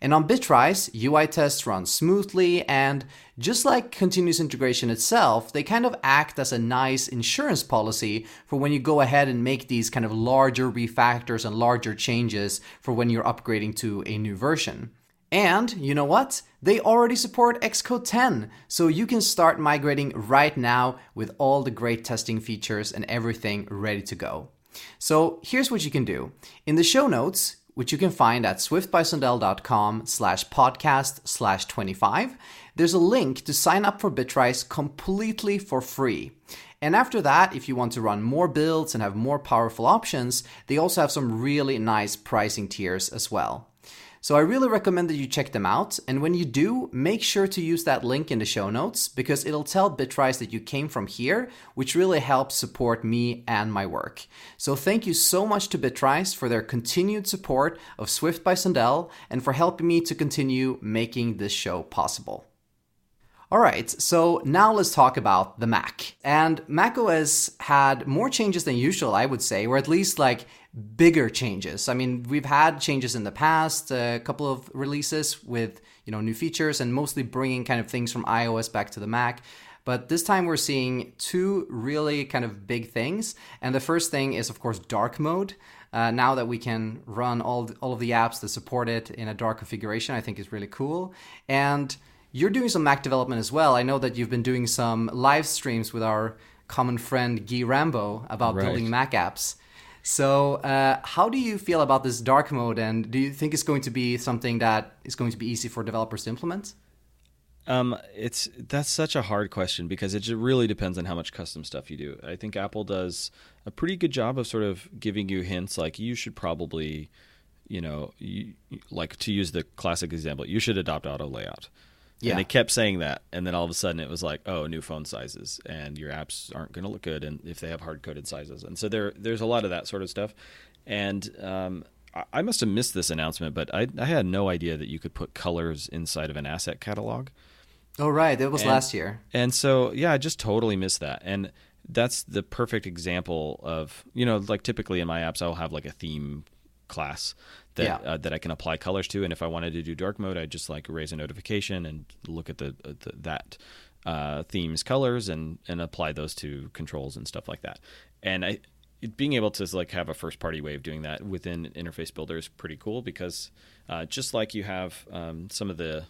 And on Bitrise, UI tests run smoothly, and just like continuous integration itself, they kind of act as a nice insurance policy for when you go ahead and make these kind of larger refactors and larger changes for when you're upgrading to a new version. And you know what? They already support Xcode 10, so you can start migrating right now with all the great testing features and everything ready to go. So here's what you can do. In the show notes, which you can find at swiftbysundell.com slash podcast slash 25, there's a link to sign up for Bitrise completely for free. And after that, if you want to run more builds and have more powerful options, they also have some really nice pricing tiers as well. So I really recommend that you check them out. And when you do, make sure to use that link in the show notes because it'll tell Bitrise that you came from here, which really helps support me and my work. So thank you so much to Bitrise for their continued support of Swift by Sundell and for helping me to continue making this show possible. All right, so now let's talk about the Mac. And macOS had more changes than usual, I would say, or at least like bigger changes. I mean, we've had changes in the past, a couple of releases with, you know, new features and mostly bringing kind of things from iOS back to the Mac. But this time we're seeing two really kind of big things. And the first thing is, of course, dark mode. Uh, now that we can run all, all of the apps that support it in a dark configuration, I think is really cool. And you're doing some Mac development as well. I know that you've been doing some live streams with our common friend Gui Rambo about right. building Mac apps. So, uh, how do you feel about this dark mode, and do you think it's going to be something that is going to be easy for developers to implement? Um, it's that's such a hard question because it really depends on how much custom stuff you do. I think Apple does a pretty good job of sort of giving you hints, like you should probably, you know, you, like to use the classic example, you should adopt auto layout. Yeah. And they kept saying that, and then all of a sudden it was like, oh, new phone sizes, and your apps aren't going to look good, and if they have hard coded sizes, and so there, there's a lot of that sort of stuff. And um, I must have missed this announcement, but I, I, had no idea that you could put colors inside of an asset catalog. Oh right, that was and, last year. And so yeah, I just totally missed that, and that's the perfect example of you know like typically in my apps I'll have like a theme class that yeah. uh, that I can apply colors to. And if I wanted to do dark mode, I'd just like raise a notification and look at the, uh, the that uh, theme's colors and and apply those to controls and stuff like that. And I being able to like have a first party way of doing that within interface builder is pretty cool because uh, just like you have um, some of the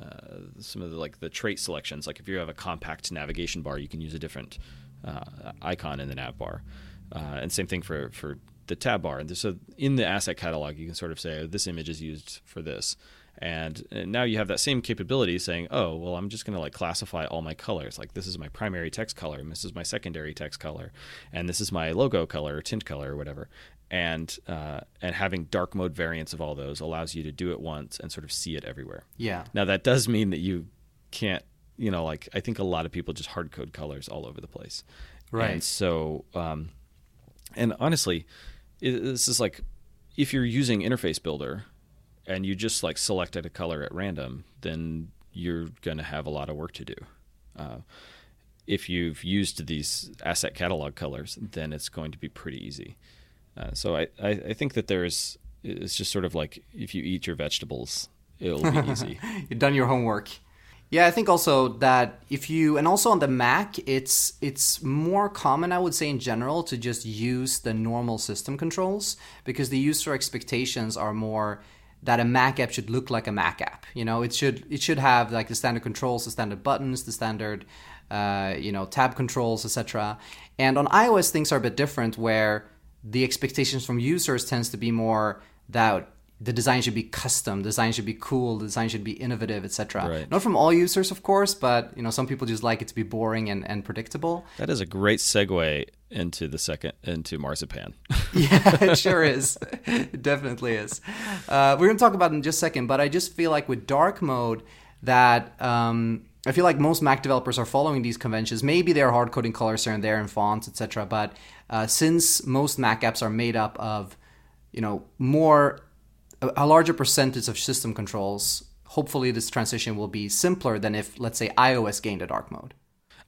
uh, some of the like the trait selections like if you have a compact navigation bar you can use a different uh, icon in the nav bar and same thing for for the tab bar. And so in the asset catalog, you can sort of say, oh, this image is used for this. And, and, now you have that same capability saying, oh, well, I'm just going to like classify all my colors. Like this is my primary text color, and this is my secondary text color, and this is my logo color or tint color or whatever. And uh, and having dark mode variants of all those allows you to do it once and sort of see it everywhere. Yeah. Now that does mean that you can't, you know, like I think a lot of people just hard code colors all over the place. Right. And so, um, and honestly, this is like if you're using interface builder and you just like selected a color at random then you're going to have a lot of work to do. Uh, if you've used these asset catalog colors then it's going to be pretty easy. Uh, so I, I, I think that there's it's just sort of like if you eat your vegetables it'll be easy. You've done your homework yeah, I think also that if you and also on the Mac, it's it's more common I would say in general to just use the normal system controls because the user expectations are more that a Mac app should look like a Mac app. You know, it should it should have like the standard controls, the standard buttons, the standard uh, you know tab controls, etc. And on iOS, things are a bit different where the expectations from users tends to be more that the design should be custom the design should be cool the design should be innovative etc right. not from all users of course but you know some people just like it to be boring and, and predictable that is a great segue into the second into Marzipan yeah it sure is it definitely is uh, we're going to talk about it in just a second but i just feel like with dark mode that um, I feel like most Mac developers are following these conventions. Maybe they're hard coding colors here and there and fonts, etc. But uh, since most Mac apps are made up of, you know, more a, larger percentage of system controls, hopefully this transition will be simpler than if, let's say, iOS gained a dark mode.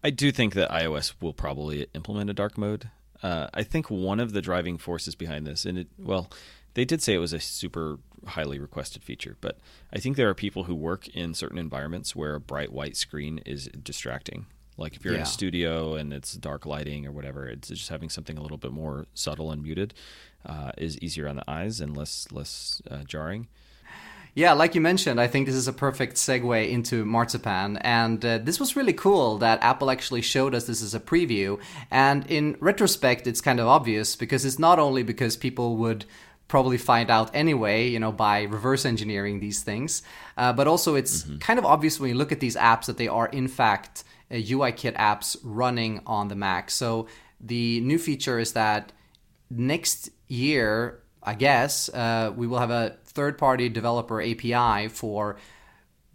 I do think that iOS will probably implement a dark mode. Uh, I think one of the driving forces behind this, and it, well, they did say it was a super highly requested feature, but I think there are people who work in certain environments where a bright white screen is distracting. Like if you're yeah. in a studio and it's dark lighting or whatever, it's just having something a little bit more subtle and muted uh, is easier on the eyes and less less uh, jarring. Yeah, like you mentioned, I think this is a perfect segue into Marzipan. And uh, this was really cool that Apple actually showed us this as a preview. And in retrospect, it's kind of obvious because it's not only because people would probably find out anyway, you know, by reverse engineering these things, uh, but also it's mm-hmm. kind of obvious when you look at these apps that they are, in fact, UIKit apps running on the Mac. So the new feature is that next year, I guess, uh, we will have a third-party developer API for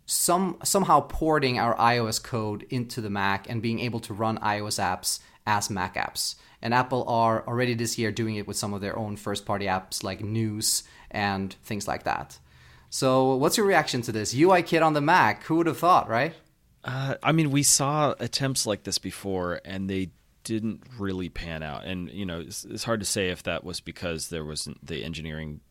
some somehow porting our iOS code into the Mac and being able to run iOS apps as Mac apps. And Apple are already this year doing it with some of their own first-party apps like News and things like that. So, what's your reaction to this? UIKit on the Mac? Who would have thought, right? Uh, I mean, we saw attempts like this before, and they didn't really pan out. And you know, it's, it's hard to say if that was because there wasn't the engineering,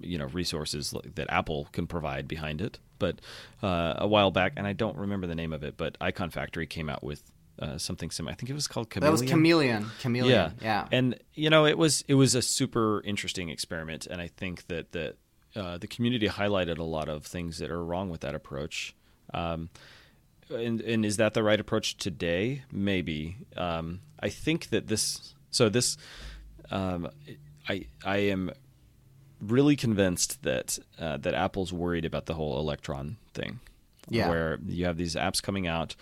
you know, resources that Apple can provide behind it. But uh, a while back, and I don't remember the name of it, but Iconfactory came out with uh, something similar. I think it was called Chameleon. That was Chameleon. Chameleon. Yeah, yeah. And you know, it was it was a super interesting experiment, and I think that that uh, the community highlighted a lot of things that are wrong with that approach. Um, and, and is that the right approach today? Maybe. Um, I think that this. So this, um, I I am really convinced that uh, that Apple's worried about the whole Electron thing. Yeah. Where you have these apps coming out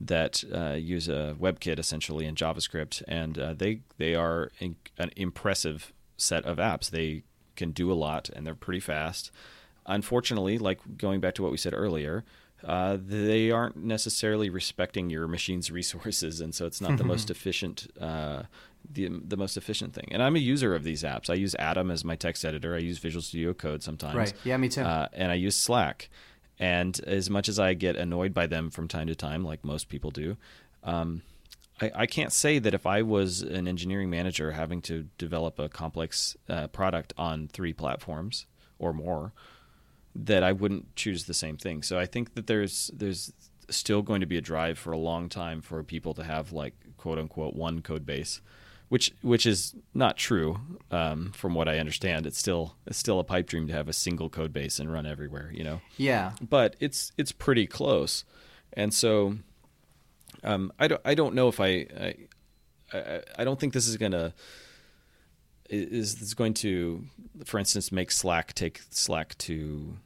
that uh, use a WebKit essentially in JavaScript, and uh, they they are in, an impressive set of apps. They can do a lot, and they're pretty fast. Unfortunately, like going back to what we said earlier, uh, they aren't necessarily respecting your machine's resources, and so it's not the most efficient. Uh, the, the most efficient thing. And I'm a user of these apps. I use Atom as my text editor. I use Visual Studio Code sometimes. Right. Yeah, me too. Uh, and I use Slack. And as much as I get annoyed by them from time to time, like most people do, um, I, I, can't say that if I was an engineering manager having to develop a complex uh, product on three platforms or more, that I wouldn't choose the same thing. So I think that there's there's still going to be a drive for a long time for people to have like quote unquote one code base, which which is not true um, from what I understand. It's still it's still a pipe dream to have a single code base and run everywhere. You know. Yeah. But it's it's pretty close, and so um, I don't I don't know if I I, I, I don't think this is gonna is this going to, for instance, make Slack take Slack to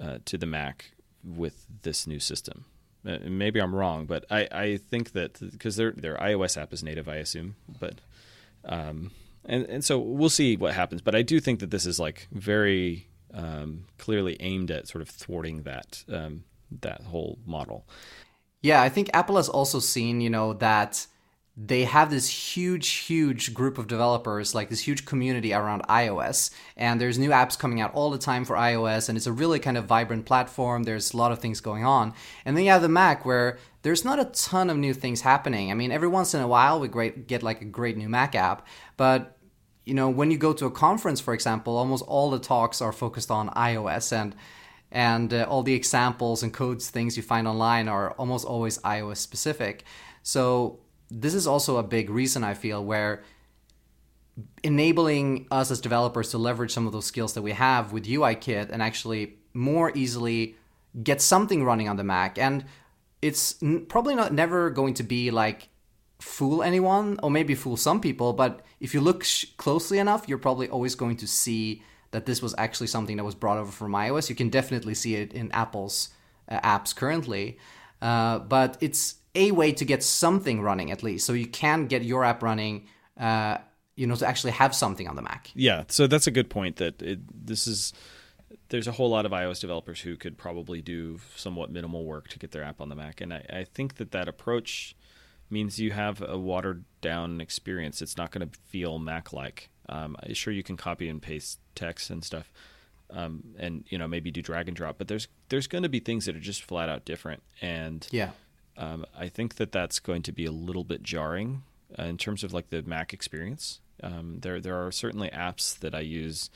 uh, to the Mac with this new system? Uh, maybe I'm wrong, but I, I think that because their their iOS app is native, I assume, but um, and and so we'll see what happens. But I do think that this is like very um, clearly aimed at sort of thwarting that um, that whole model. Yeah, I think Apple has also seen, you know, that they have this huge, huge group of developers, like this huge community around iOS. And there's new apps coming out all the time for iOS, and it's a really kind of vibrant platform. There's a lot of things going on. And then you have the Mac, where there's not a ton of new things happening. I mean, every once in a while we great, get like a great new Mac app, but you know, when you go to a conference, for example, almost all the talks are focused on iOS and and uh, all the examples and codes things you find online are almost always iOS specific. So this is also a big reason I feel where enabling us as developers to leverage some of those skills that we have with UIKit and actually more easily get something running on the Mac. And it's n- probably not never going to be like fool anyone or maybe fool some people, but if you look sh- closely enough, you're probably always going to see that this was actually something that was brought over from iOS. You can definitely see it in Apple's uh, apps currently. Uh, but it's a way to get something running at least, so you can get your app running. Uh, you know, to actually have something on the Mac. Yeah, so that's a good point. That it, this is there's a whole lot of iOS developers who could probably do somewhat minimal work to get their app on the Mac, and I, I think that that approach means you have a watered down experience. It's not going to feel Mac like. Um, sure, you can copy and paste text and stuff, um, and you know maybe do drag and drop, but there's there's going to be things that are just flat out different, and yeah, um, I think that that's going to be a little bit jarring uh, in terms of like the Mac experience. Um, there there are certainly apps that I use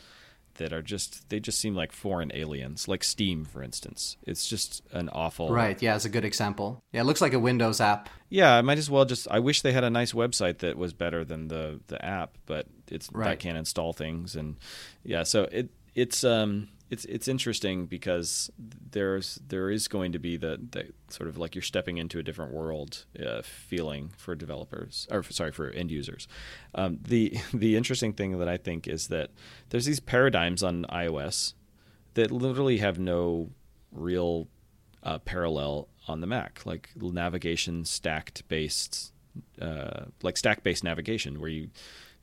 that are just they just seem like foreign aliens, like Steam, for instance. It's just an awful. Right. Yeah, it's a good example. Yeah, it looks like a Windows app. Yeah, I might as well just. I wish they had a nice website that was better than the the app, but it's right. that can't install things, and yeah, so it it's um it's it's interesting because there's there is going to be the, the sort of like you're stepping into a different world uh, feeling for developers or sorry for end users. Um, the the interesting thing that I think is that there's these paradigms on iOS that literally have no real uh, parallel on the Mac, like navigation stacked based, uh, like stack based navigation, where you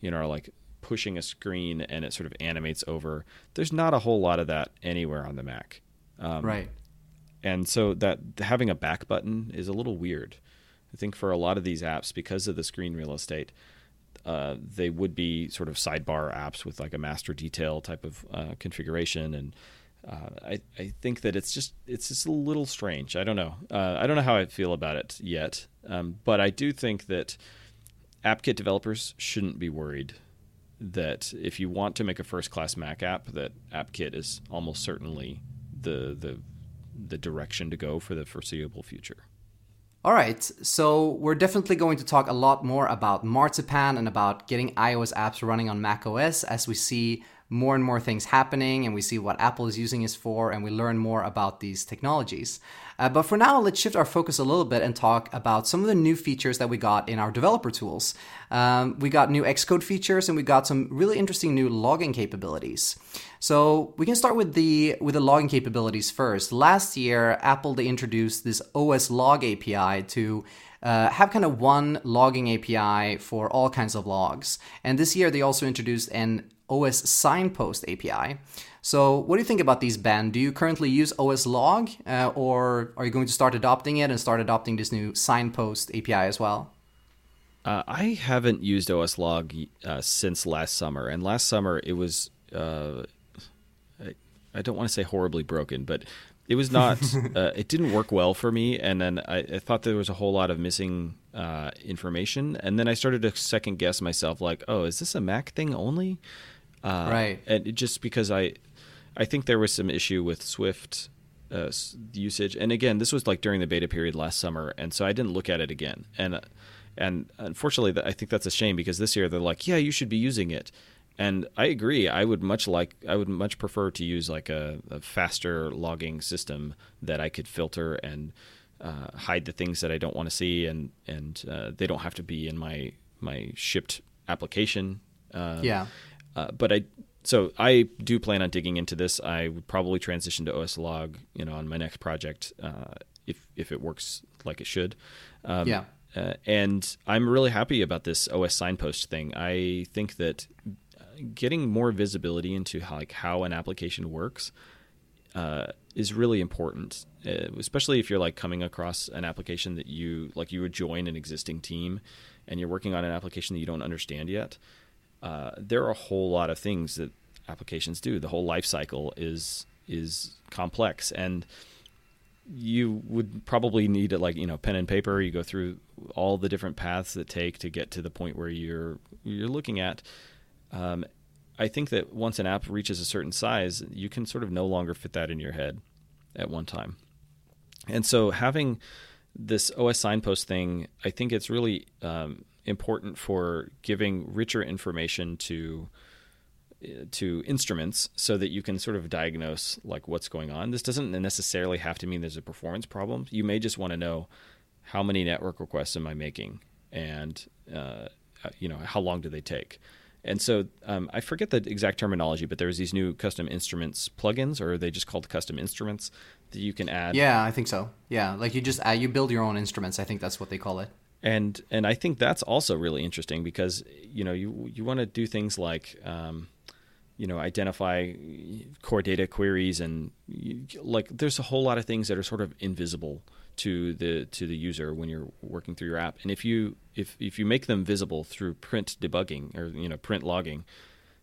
you know are like pushing a screen and it sort of animates over. There's not a whole lot of that anywhere on the Mac. Um, right. And so that having a back button is a little weird. I think for a lot of these apps, because of the screen real estate, uh, they would be sort of sidebar apps with like a master detail type of uh, configuration and uh, I, I think that it's just it's just a little strange. I don't know. Uh, I don't know how I feel about it yet, um, but I do think that AppKit developers shouldn't be worried that if you want to make a first class Mac app, that AppKit is almost certainly the the the direction to go for the foreseeable future. All right, so we're definitely going to talk a lot more about Marzipan and about getting iOS apps running on macOS as we see more and more things happening and we see what Apple is using it for and we learn more about these technologies. Uh, but for now, let's shift our focus a little bit and talk about some of the new features that we got in our developer tools. Um, we got new Xcode features and we got some really interesting new logging capabilities. So we can start with the with the logging capabilities first. Last year, Apple they introduced this OS Log API to uh, have kind of one logging API for all kinds of logs. And this year they also introduced an OS Signpost API. So, what do you think about these, Ben? Do you currently use OS Log, uh, or are you going to start adopting it and start adopting this new Signpost API as well? Uh, I haven't used OS Log uh, since last summer, and last summer it was. Uh, don't want to say horribly broken, but it was not. Uh, it didn't work well for me, and then I, I thought there was a whole lot of missing uh, information, and then I started to second guess myself, like, "Oh, is this a Mac thing only?" Uh, right. And just because I, I think there was some issue with Swift uh, usage, and again, this was like during the beta period last summer, and so I didn't look at it again. And and unfortunately, I think that's a shame because this year they're like, yeah, you should be using it. And I agree. I would much like. I would much prefer to use like a, a faster logging system that I could filter and uh, hide the things that I don't want to see, and and uh, they don't have to be in my my shipped application. Uh, yeah. Uh, but I so I do plan on digging into this. I would probably transition to OS Log, you know, on my next project uh, if if it works like it should. Um, yeah. Uh, and I'm really happy about this OS signpost thing. I think that getting more visibility into how, like how an application works uh, is really important, uh, especially if you're like coming across an application that you like you would join an existing team and you're working on an application that you don't understand yet uh, there are a whole lot of things that applications do. The whole life cycle is is complex, and you would probably need it like you know pen and paper. You go through all the different paths that take to get to the point where you're you're looking at. Um, I think that once an app reaches a certain size, you can sort of no longer fit that in your head at one time. And so having this OS signpost thing, I think it's really um, important for giving richer information to to instruments so that you can sort of diagnose like what's going on. This doesn't necessarily have to mean there's a performance problem. You may just want to know how many network requests am I making, and uh, you know how long do they take. And so um, I forget the exact terminology, but there's these new custom instruments plugins, or are they just called custom instruments that you can add? Yeah, I think so. Yeah, like you just add, you build your own instruments. I think that's what they call it and and I think that's also really interesting because you know you you want to do things like um, you know identify core data queries and you, like there's a whole lot of things that are sort of invisible to the to the user when you're working through your app and if you if if you make them visible through print debugging or you know print logging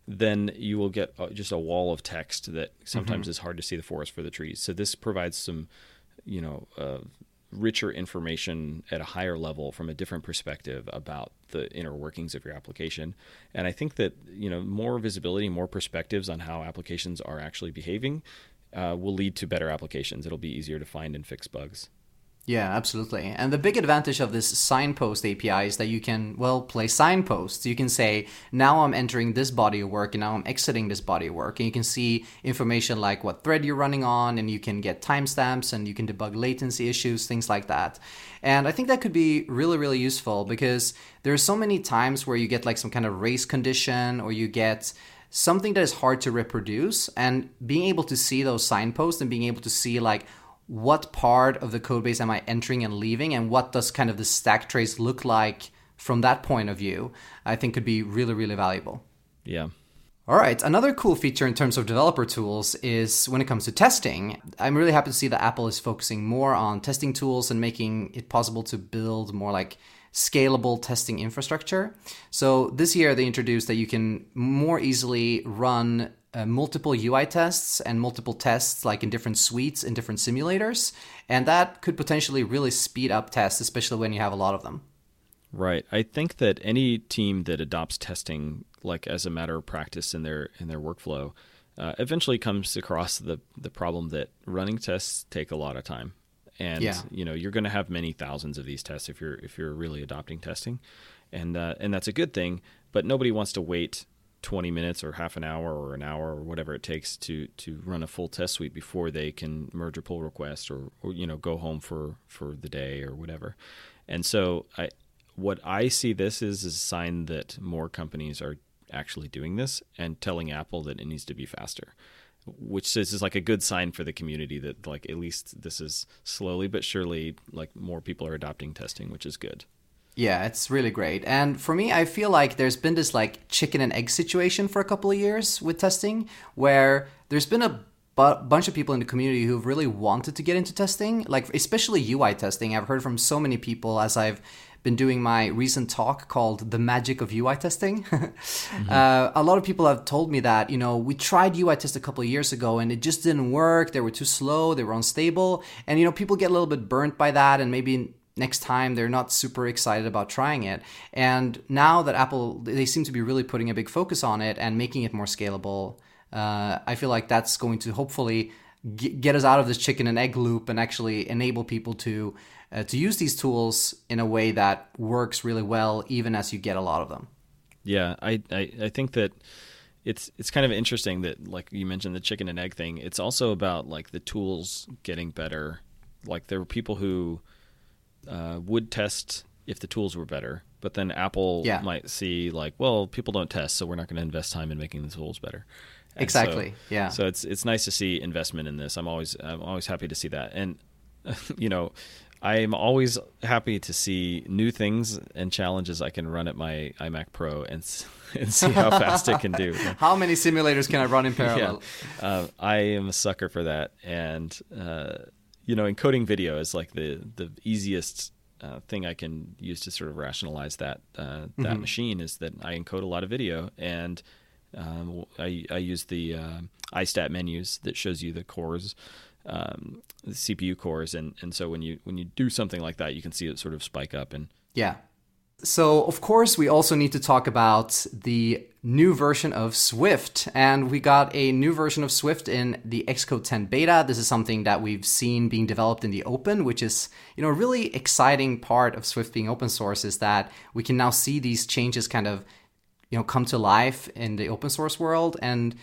then you will get just a wall of text that sometimes mm-hmm. is hard to see the forest for the trees so this provides some you know uh, richer information at a higher level from a different perspective about the inner workings of your application. And I think that you know more visibility, more perspectives on how applications are actually behaving uh, will lead to better applications. It'll be easier to find and fix bugs. Yeah, absolutely. And the big advantage of this signpost API is that you can, well, play signposts. You can say, now I'm entering this body of work and now I'm exiting this body of work. And you can see information like what thread you're running on, and you can get timestamps and you can debug latency issues, things like that. And I think that could be really, really useful because there are so many times where you get like some kind of race condition or you get something that is hard to reproduce. And being able to see those signposts and being able to see like, what part of the code base am I entering and leaving, and what does kind of the stack trace look like from that point of view, I think could be really, really valuable. Yeah. All right, another cool feature in terms of developer tools is when it comes to testing. I'm really happy to see that Apple is focusing more on testing tools and making it possible to build more like scalable testing infrastructure. So this year they introduced that you can more easily run uh, multiple UI tests and multiple tests like in different suites in different simulators, and that could potentially really speed up tests, especially when you have a lot of them. Right. I think that any team that adopts testing like as a matter of practice in their in their workflow uh, eventually comes across the the problem that running tests take a lot of time. And yeah. you know, you're going to have many thousands of these tests if you're if you're really adopting testing. And uh, and that's a good thing, but nobody wants to wait 20 minutes or half an hour or an hour or whatever it takes to to run a full test suite before they can merge a pull request or, or you know go home for for the day or whatever. And so i what i see this is, is a sign that more companies are actually doing this and telling apple that it needs to be faster which is, is like a good sign for the community that like at least this is slowly but surely like more people are adopting testing which is good yeah, it's really great. And for me, I feel like there's been this like chicken and egg situation for a couple of years with testing where there's been a bu- bunch of people in the community who've really wanted to get into testing, like especially UI testing. I've heard from so many people as I've been doing my recent talk called The Magic of UI Testing. mm-hmm. uh, a lot of people have told me that, you know, we tried UI test a couple of years ago and it just didn't work. They were too slow, they were unstable. And, you know, people get a little bit burnt by that and maybe next time they're not super excited about trying it. And now that apple they seem to be really putting a big focus on it and making it more scalable uh, i feel like that's going to hopefully get us out of this chicken and egg loop and actually enable people to uh, to use these tools in a way that works really well even as you get a lot of them. Yeah i i, I think that it's it's kind of interesting that like you mentioned the chicken and egg thing. It's also about like the tools getting better. Like there were people who uh, would test if the tools were better, but then Apple yeah. might see like, well, people don't test, so we're not going to invest time in making the tools better. And exactly. So, yeah. So it's it's nice to see investment in this. I'm always I'm always happy to see that, and you know, I'm always happy to see new things and challenges I can run at my iMac Pro and and see how fast it can do. how many simulators can I run in parallel? Yeah. Uh, I am a sucker for that, and. Uh, you know, encoding video is like the the easiest uh, thing I can use to sort of rationalize that uh, that mm-hmm. machine is that I encode a lot of video and um, I, I use the uh, iStat menus that shows you the cores, um, the CPU cores, and, and so when you when you do something like that, you can see it sort of spike up and yeah, so, of course, we also need to talk about the new version of Swift. And we got a new version of Swift in the Xcode 10 beta. This is something that we've seen being developed in the open, which is, you know, a really exciting part of Swift being open source is that we can now see these changes kind of, you know, come to life in the open source world. And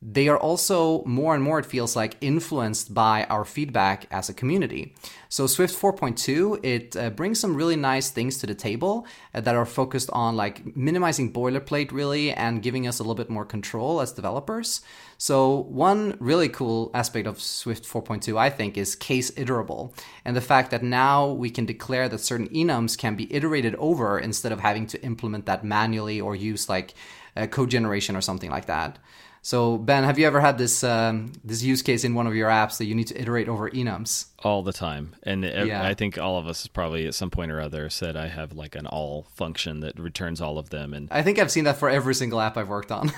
they are also more and more, it feels like, influenced by our feedback as a community. So Swift 4.2, it uh, brings some really nice things to the table uh, that are focused on like minimizing boilerplate really and giving us a little bit more control as developers. So one really cool aspect of Swift 4.2, I think, is CaseIterable. And the fact that now we can declare that certain enums can be iterated over instead of having to implement that manually or use like uh, code generation or something like that. So Ben, have you ever had this um, this use case in one of your apps that you need to iterate over enums? All the time, and yeah. I think all of us probably at some point or other said I have like an all function that returns all of them. And I think I've seen that for every single app I've worked on.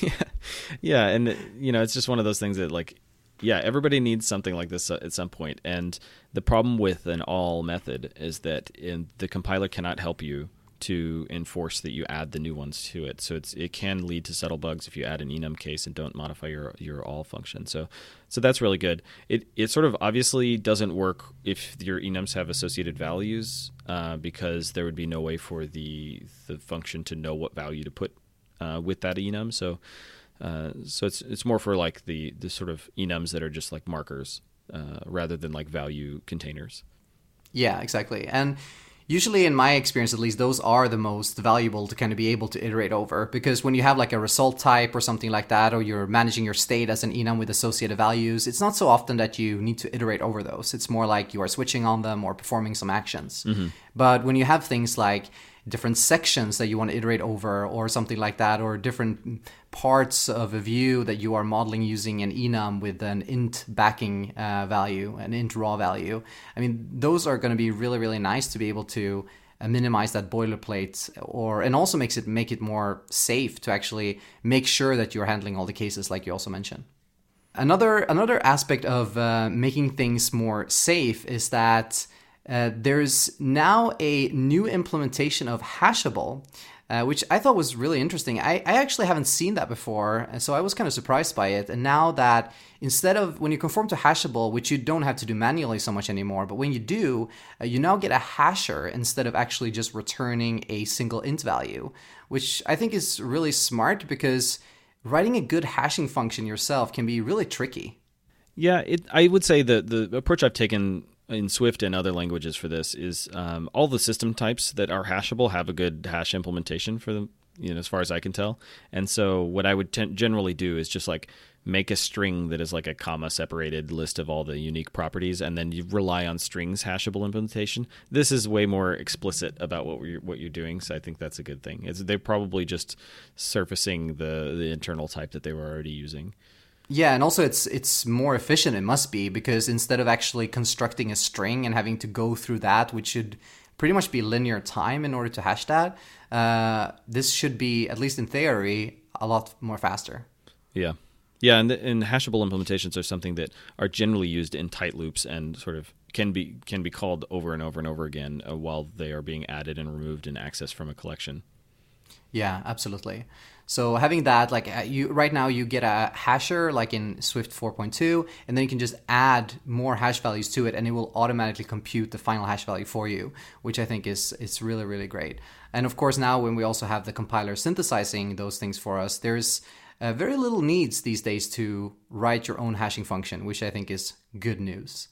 yeah. yeah, and you know it's just one of those things that like yeah, everybody needs something like this at some point. And the problem with an all method is that in, the compiler cannot help you to enforce that you add the new ones to it. So it's it can lead to subtle bugs if you add an enum case and don't modify your your all function. So so that's really good. It it sort of obviously doesn't work if your enums have associated values uh, because there would be no way for the the function to know what value to put uh, with that enum. So uh, so it's it's more for like the the sort of enums that are just like markers uh, rather than like value containers. Yeah, exactly. And usually in my experience at least those are the most valuable to kind of be able to iterate over. Because when you have like a result type or something like that or you're managing your state as an enum with associated values it's not so often that you need to iterate over those. It's more like you are switching on them or performing some actions. Mm-hmm. but when you have things like different sections that you want to iterate over or something like that or different parts of a view that you are modeling using an enum with an int backing uh, value an int raw value. I mean those are going to be really really nice to be able to uh, minimize that boilerplate or and also makes it make it more safe to actually make sure that you're handling all the cases like you also mentioned. Another another aspect of uh, making things more safe is that uh, there's now a new implementation of Hashable, uh, which I thought was really interesting. I, I actually haven't seen that before, so I was kind of surprised by it. And now that instead of when you conform to Hashable, which you don't have to do manually so much anymore, but when you do, uh, you now get a hasher instead of actually just returning a single int value, which I think is really smart because writing a good hashing function yourself can be really tricky. Yeah, it, I would say that the approach I've taken in Swift and other languages for this is um, all the system types that are hashable have a good hash implementation for them, you know, as far as I can tell. And so what I would t- generally do is just like make a string that is like a comma separated list of all the unique properties, and then you rely on strings hashable implementation. This is way more explicit about what you're what you're doing, so I think that's a good thing. It's, they're probably just surfacing the the internal type that they were already using. Yeah, and also it's it's more efficient. It must be because instead of actually constructing a string and having to go through that, which should pretty much be linear time in order to hash that, uh, this should be at least in theory a lot more faster. Yeah, yeah, and, the, and hashable implementations are something that are generally used in tight loops and sort of can be can be called over and over and over again uh, while they are being added and removed and accessed from a collection. Yeah, absolutely. So having that, like uh, you right now, you get a hasher like in Swift 4.2, and then you can just add more hash values to it, and it will automatically compute the final hash value for you, which I think is it's really really great. And of course, now when we also have the compiler synthesizing those things for us, there's uh, very little needs these days to write your own hashing function, which I think is good news.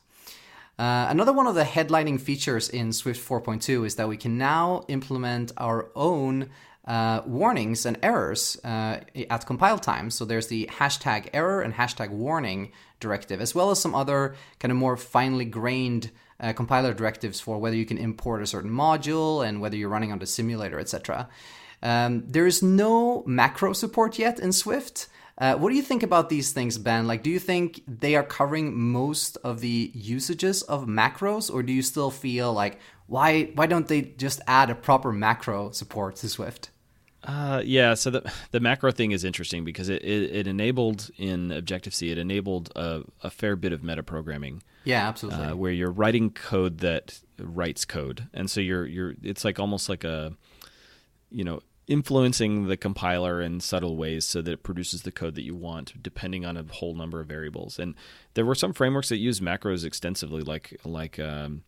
Uh, another one of the headlining features in Swift 4.2 is that we can now implement our own uh, warnings and errors uh, at compile time. So there's the hashtag error and hashtag warning directive, as well as some other kind of more finely grained uh, compiler directives for whether you can import a certain module and whether you're running on the simulator, etc. Um, there is no macro support yet in Swift. Uh, what do you think about these things, Ben? Like, do you think they are covering most of the usages of macros, or do you still feel like why why don't they just add a proper macro support to Swift? Uh, yeah, so the the macro thing is interesting because it, it, it enabled in Objective C, it enabled a, a fair bit of metaprogramming. Yeah, absolutely. Uh, where you're writing code that writes code, and so you're you're it's like almost like a you know influencing the compiler in subtle ways so that it produces the code that you want depending on a whole number of variables and there were some frameworks that use macros extensively like like um,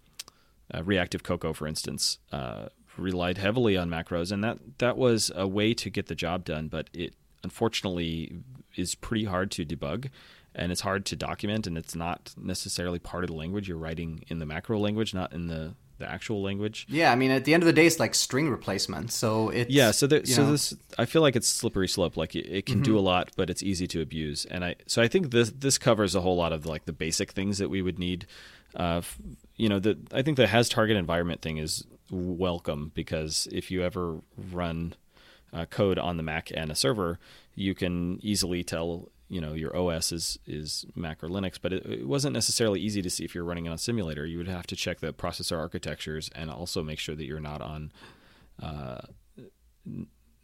uh, ReactiveCocoa for instance uh, relied heavily on macros, and that that was a way to get the job done. But it unfortunately is pretty hard to debug, and it's hard to document, and it's not necessarily part of the language you're writing in the macro language, not in the the actual language. Yeah, I mean, at the end of the day, it's like string replacement. So it's yeah. So there, so know. this, I feel like it's slippery slope. Like it, it can mm-hmm. do a lot, but it's easy to abuse. And I, so I think this this covers a whole lot of like the basic things that we would need. Uh, you know, the I think the has target environment thing is welcome because if you ever run uh, code on the Mac and a server, you can easily tell you know your OS is is Mac or Linux, but it, it, wasn't necessarily easy to see if you're running on a simulator. You would have to check the processor architectures and also make sure that you're not on. Uh,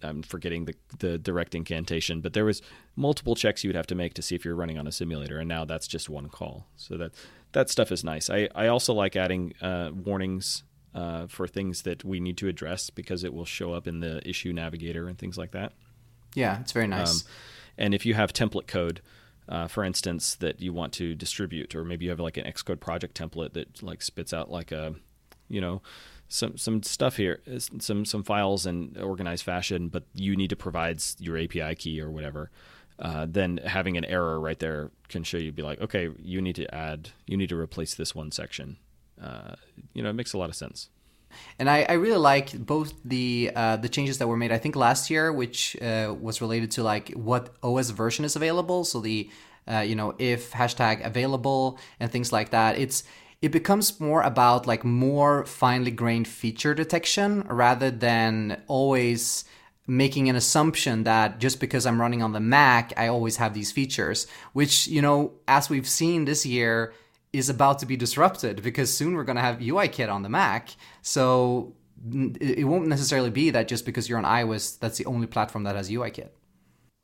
I'm forgetting the the direct incantation, but there was multiple checks you would have to make to see if you're running on a simulator, and now that's just one call. So that that stuff is nice. I I also like adding uh, warnings uh, for things that we need to address because it will show up in the issue navigator and things like that. Yeah, it's very nice. Um, and if you have template code, uh, for instance, that you want to distribute, or maybe you have like an Xcode project template that like spits out like a, you know, some some stuff here, some some files in organized fashion, but you need to provide your API key or whatever. Uh, then having an error right there can show you be like, okay, you need to add, you need to replace this one section. Uh, you know, it makes a lot of sense. And I, I really like both the uh, the changes that were made. I think last year, which uh, was related to like what OS version is available. So the uh, you know if hashtag available and things like that. It's it becomes more about like more finely grained feature detection rather than always making an assumption that just because I'm running on the Mac, I always have these features, which, you know, as we've seen this year, is about to be disrupted because soon we're going to have UIKit on the Mac. So it won't necessarily be that just because you're on iOS, that's the only platform that has UIKit.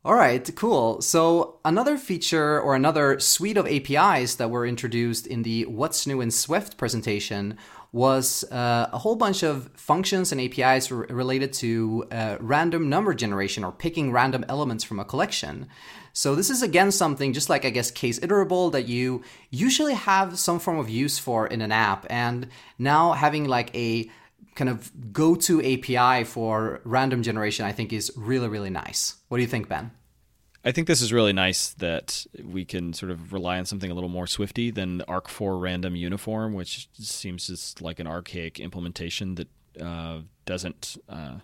All right, cool. So another feature or another suite of APIs that were introduced in the What's New in Swift presentation was uh, a whole bunch of functions and APIs r- related to uh, random number generation or picking random elements from a collection. So this is again something just like I guess CaseIterable that you usually have some form of use for in an app and now having like a kind of go-to API for random generation, I think is really, really nice. What do you think, Ben? I think this is really nice that we can sort of rely on something a little more Swifty than the Arc4 random uniform, which seems just like an archaic implementation that uh, doesn't uh,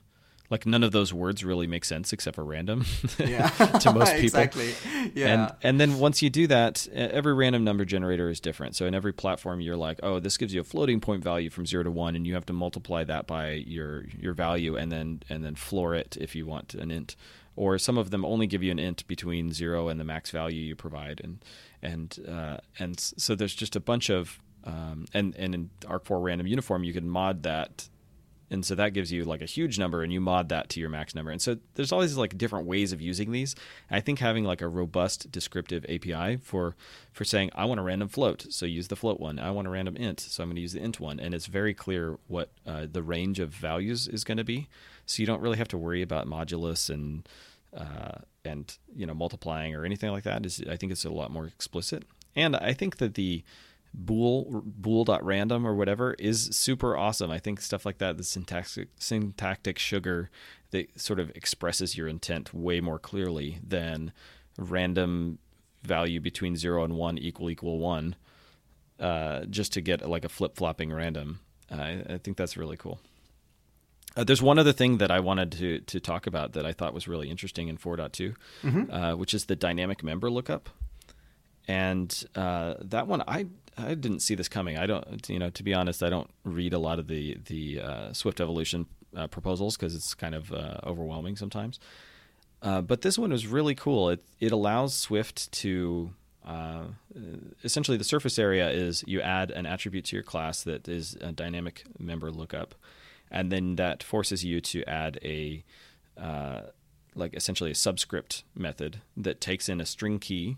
like none of those words really make sense except for random yeah. to most people. exactly. Yeah. And and then once you do that, every random number generator is different. So in every platform, you're like, oh, this gives you a floating point value from zero to one, and you have to multiply that by your your value, and then and then floor it if you want an int. Or some of them only give you an int between zero and the max value you provide, and and uh, and so there's just a bunch of um, and and in Arc4 random uniform, you can mod that. And so that gives you like a huge number and you mod that to your max number. And so there's all these like different ways of using these. I think having like a robust descriptive api for for saying i want a random float so use the float one. I want a random int so i'm going to use the int one. And it's very clear what uh, the range of values is going to be so you don't really have to worry about modulus and uh, and you know multiplying or anything like that is i think it's a lot more explicit and i think that the bool bool.random or whatever is super awesome. I think stuff like that, the syntactic syntactic sugar that sort of expresses your intent way more clearly than random value between zero and one equal equal one, uh, just to get like a flip flopping random. Uh, I, I, think that's really cool. Uh, there's one other thing that I wanted to to talk about that I thought was really interesting in 4.2, mm-hmm. Uh, which is the dynamic member lookup and uh, that one I I didn't see this coming. I don't, you know, to be honest, I don't read a lot of the the uh, Swift evolution uh, proposals because it's kind of uh, overwhelming sometimes. Uh, but this one was really cool. It it allows Swift to uh, essentially the surface area is you add an attribute to your class that is a dynamic member lookup, and then that forces you to add a uh, like essentially a subscript method that takes in a string key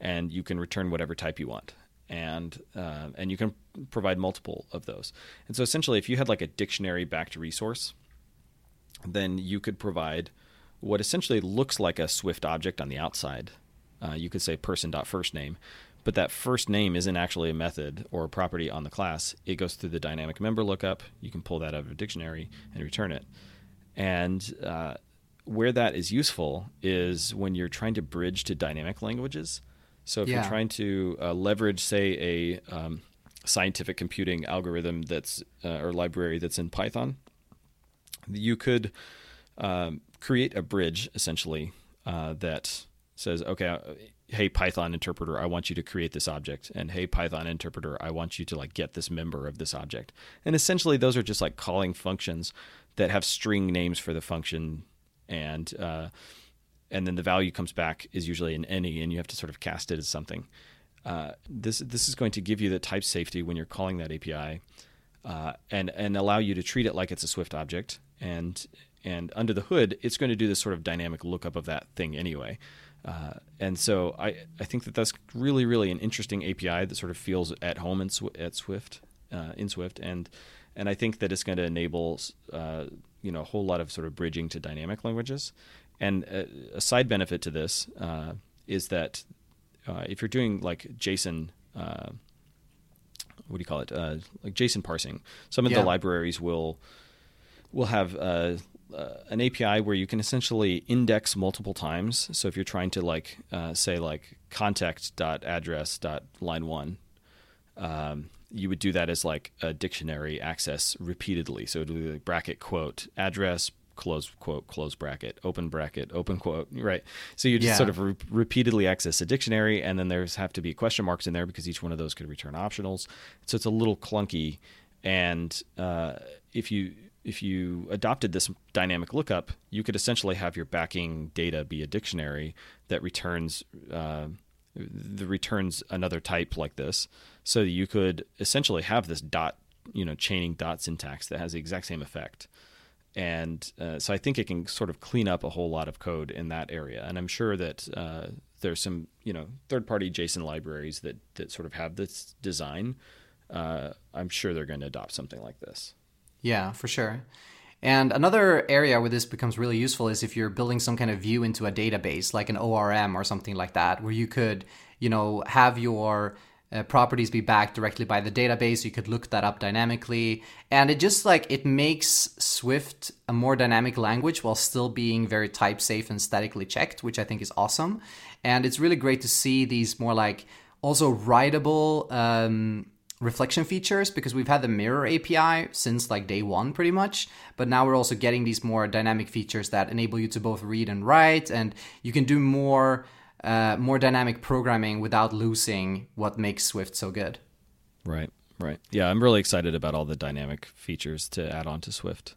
and you can return whatever type you want and uh, and you can provide multiple of those. And so essentially, if you had like a dictionary backed resource, then you could provide what essentially looks like a Swift object on the outside. Uh, you could say person.firstname, but that first name isn't actually a method or a property on the class. It goes through the dynamic member lookup. You can pull that out of a dictionary and return it. And uh, where that is useful is when you're trying to bridge to dynamic languages. So if yeah. you're trying to uh, leverage, say, a um, scientific computing algorithm that's uh, or library that's in Python, you could um, create a bridge essentially uh, that says, okay, uh, hey Python interpreter, I want you to create this object, and hey Python interpreter, I want you to like get this member of this object. And essentially, those are just like calling functions that have string names for the function and uh, and then the value comes back is usually an any, and you have to sort of cast it as something. Uh, this this is going to give you the type safety when you're calling that API, uh, and and allow you to treat it like it's a Swift object. And and under the hood, it's going to do this sort of dynamic lookup of that thing anyway. Uh, and so I, I think that that's really really an interesting API that sort of feels at home in, at Swift uh, in Swift and and I think that it's going to enable uh, you know a whole lot of sort of bridging to dynamic languages. And a, a side benefit to this uh, is that uh, if you're doing like JSON, uh, what do you call it? Uh, like JSON parsing, some of Yeah. the libraries will will have uh, an API where you can essentially index multiple times. So if you're trying to like uh, say like contact dot address dot line one, um, you would do that as like a dictionary access repeatedly. So it would be like bracket quote address close quote close bracket open bracket open quote right. So you just Yeah. sort of re- repeatedly access a dictionary, and then there's have to be question marks in there because each one of those could return optionals. So it's a little clunky. And uh, if you if you adopted this dynamic lookup, you could essentially have your backing data be a dictionary that returns uh, the returns another type like this. So you could essentially have this dot, you know, chaining dot syntax that has the exact same effect. And uh, so I think it can sort of clean up a whole lot of code in that area. And I'm sure that uh, there's some, you know, third-party JSON libraries that that sort of have this design. Uh, I'm sure they're going to adopt something like this. Yeah, for sure. And another area where this becomes really useful is if you're building some kind of view into a database, like an ORM or something like that, where you could, you know, have your uh, properties be backed directly by the database. You could look that up dynamically, and it just like it makes Swift a more dynamic language while still being very type safe and statically checked, which I think is awesome. And it's really great to see these more like also writable. Um, reflection features because we've had the mirror API since like day one pretty much, but now we're also getting these more dynamic features that enable you to both read and write, and you can do more uh, more dynamic programming without losing what makes Swift so good. Right, right. Yeah, I'm really excited about all the dynamic features to add on to Swift.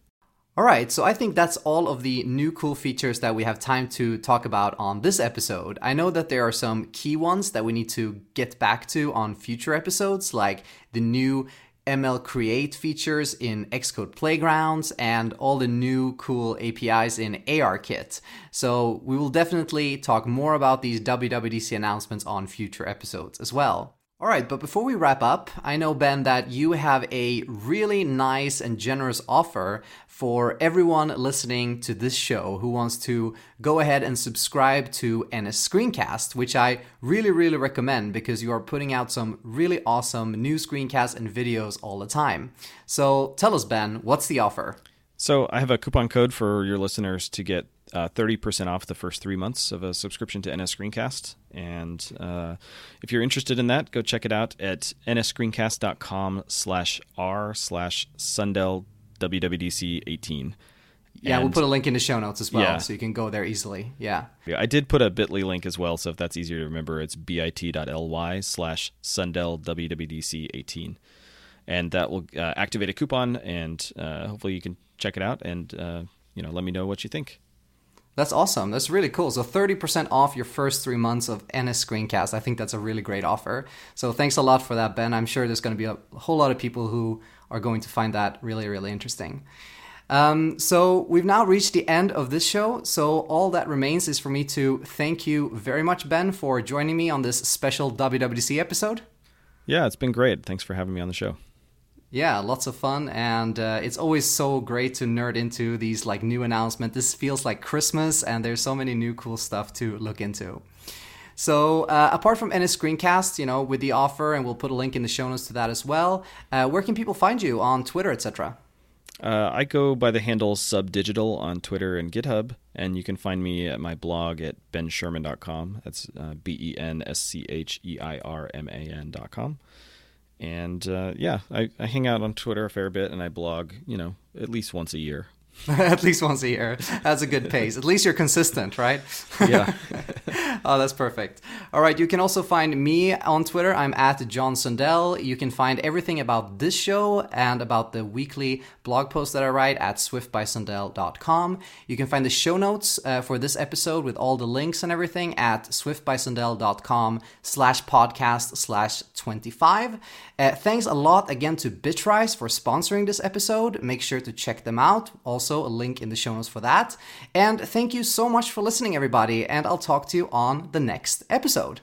All right, so I think that's all of the new cool features that we have time to talk about on this episode. I know that there are some key ones that we need to get back to on future episodes, like the new ML Create features in Xcode Playgrounds and all the new cool APIs in ARKit. So we will definitely talk more about these WWDC announcements on future episodes as well. All right, but before we wrap up, I know, Ben, that you have a really nice and generous offer for everyone listening to this show who wants to go ahead and subscribe to NSScreencast, which I really, really recommend because you are putting out some really awesome new screencasts and videos all the time. So tell us, Ben, what's the offer? So I have a coupon code for your listeners to get uh, 30% off the first three months of a subscription to NSScreencast. And uh, if you're interested in that, go check it out at nsscreencast.com slash r slash Sundell WWDC 18. Yeah, we'll put a link in the show notes as well, Yeah. so you can go there easily. Yeah. Yeah, I did put a bit.ly link as well, so if that's easier to remember, it's bit.ly slash Sundell WWDC 18. And that will uh, activate a coupon, and uh, hopefully you can check it out and uh, you know let me know what you think. That's awesome. That's really cool. So 30% off your first three months of NSScreencast. I think that's a really great offer. So thanks a lot for that, Ben. I'm sure there's going to be a whole lot of people who are going to find that really, really interesting. Um, so we've now reached the end of this show. So all that remains is for me to thank you very much, Ben, for joining me on this special WWDC episode. Yeah, it's been great. Thanks for having me on the show. Yeah, lots of fun, and uh, it's always so great to nerd into these like new announcements. This feels like Christmas, and there's so many new cool stuff to look into. So, uh, apart from NSScreencast, you know, with the offer, and we'll put a link in the show notes to that as well. Uh, where can people find you on Twitter, etc.? Uh, I go by the handle subdigital on Twitter and GitHub, and you can find me at my blog at benscheirman.com. That's uh, B E N S C H E I R M A N.com. And uh, yeah, I, I hang out on Twitter a fair bit, and I blog, you know, at least once a year. At least once a year. That's a good pace. At least you're consistent, right? Yeah. oh, that's perfect. All right, you can also find me on Twitter. I'm at John Sundell. You can find everything about this show and about the weekly blog post that I write at swiftbysundell.com. You can find the show notes uh, for this episode with all the links and everything at swiftbysundell.com slash podcast slash 25. Uh, thanks a lot again to Bitrise for sponsoring this episode. Make sure to check them out. Also, a link in the show notes for that. And thank you so much for listening, everybody. And I'll talk to you on the next episode.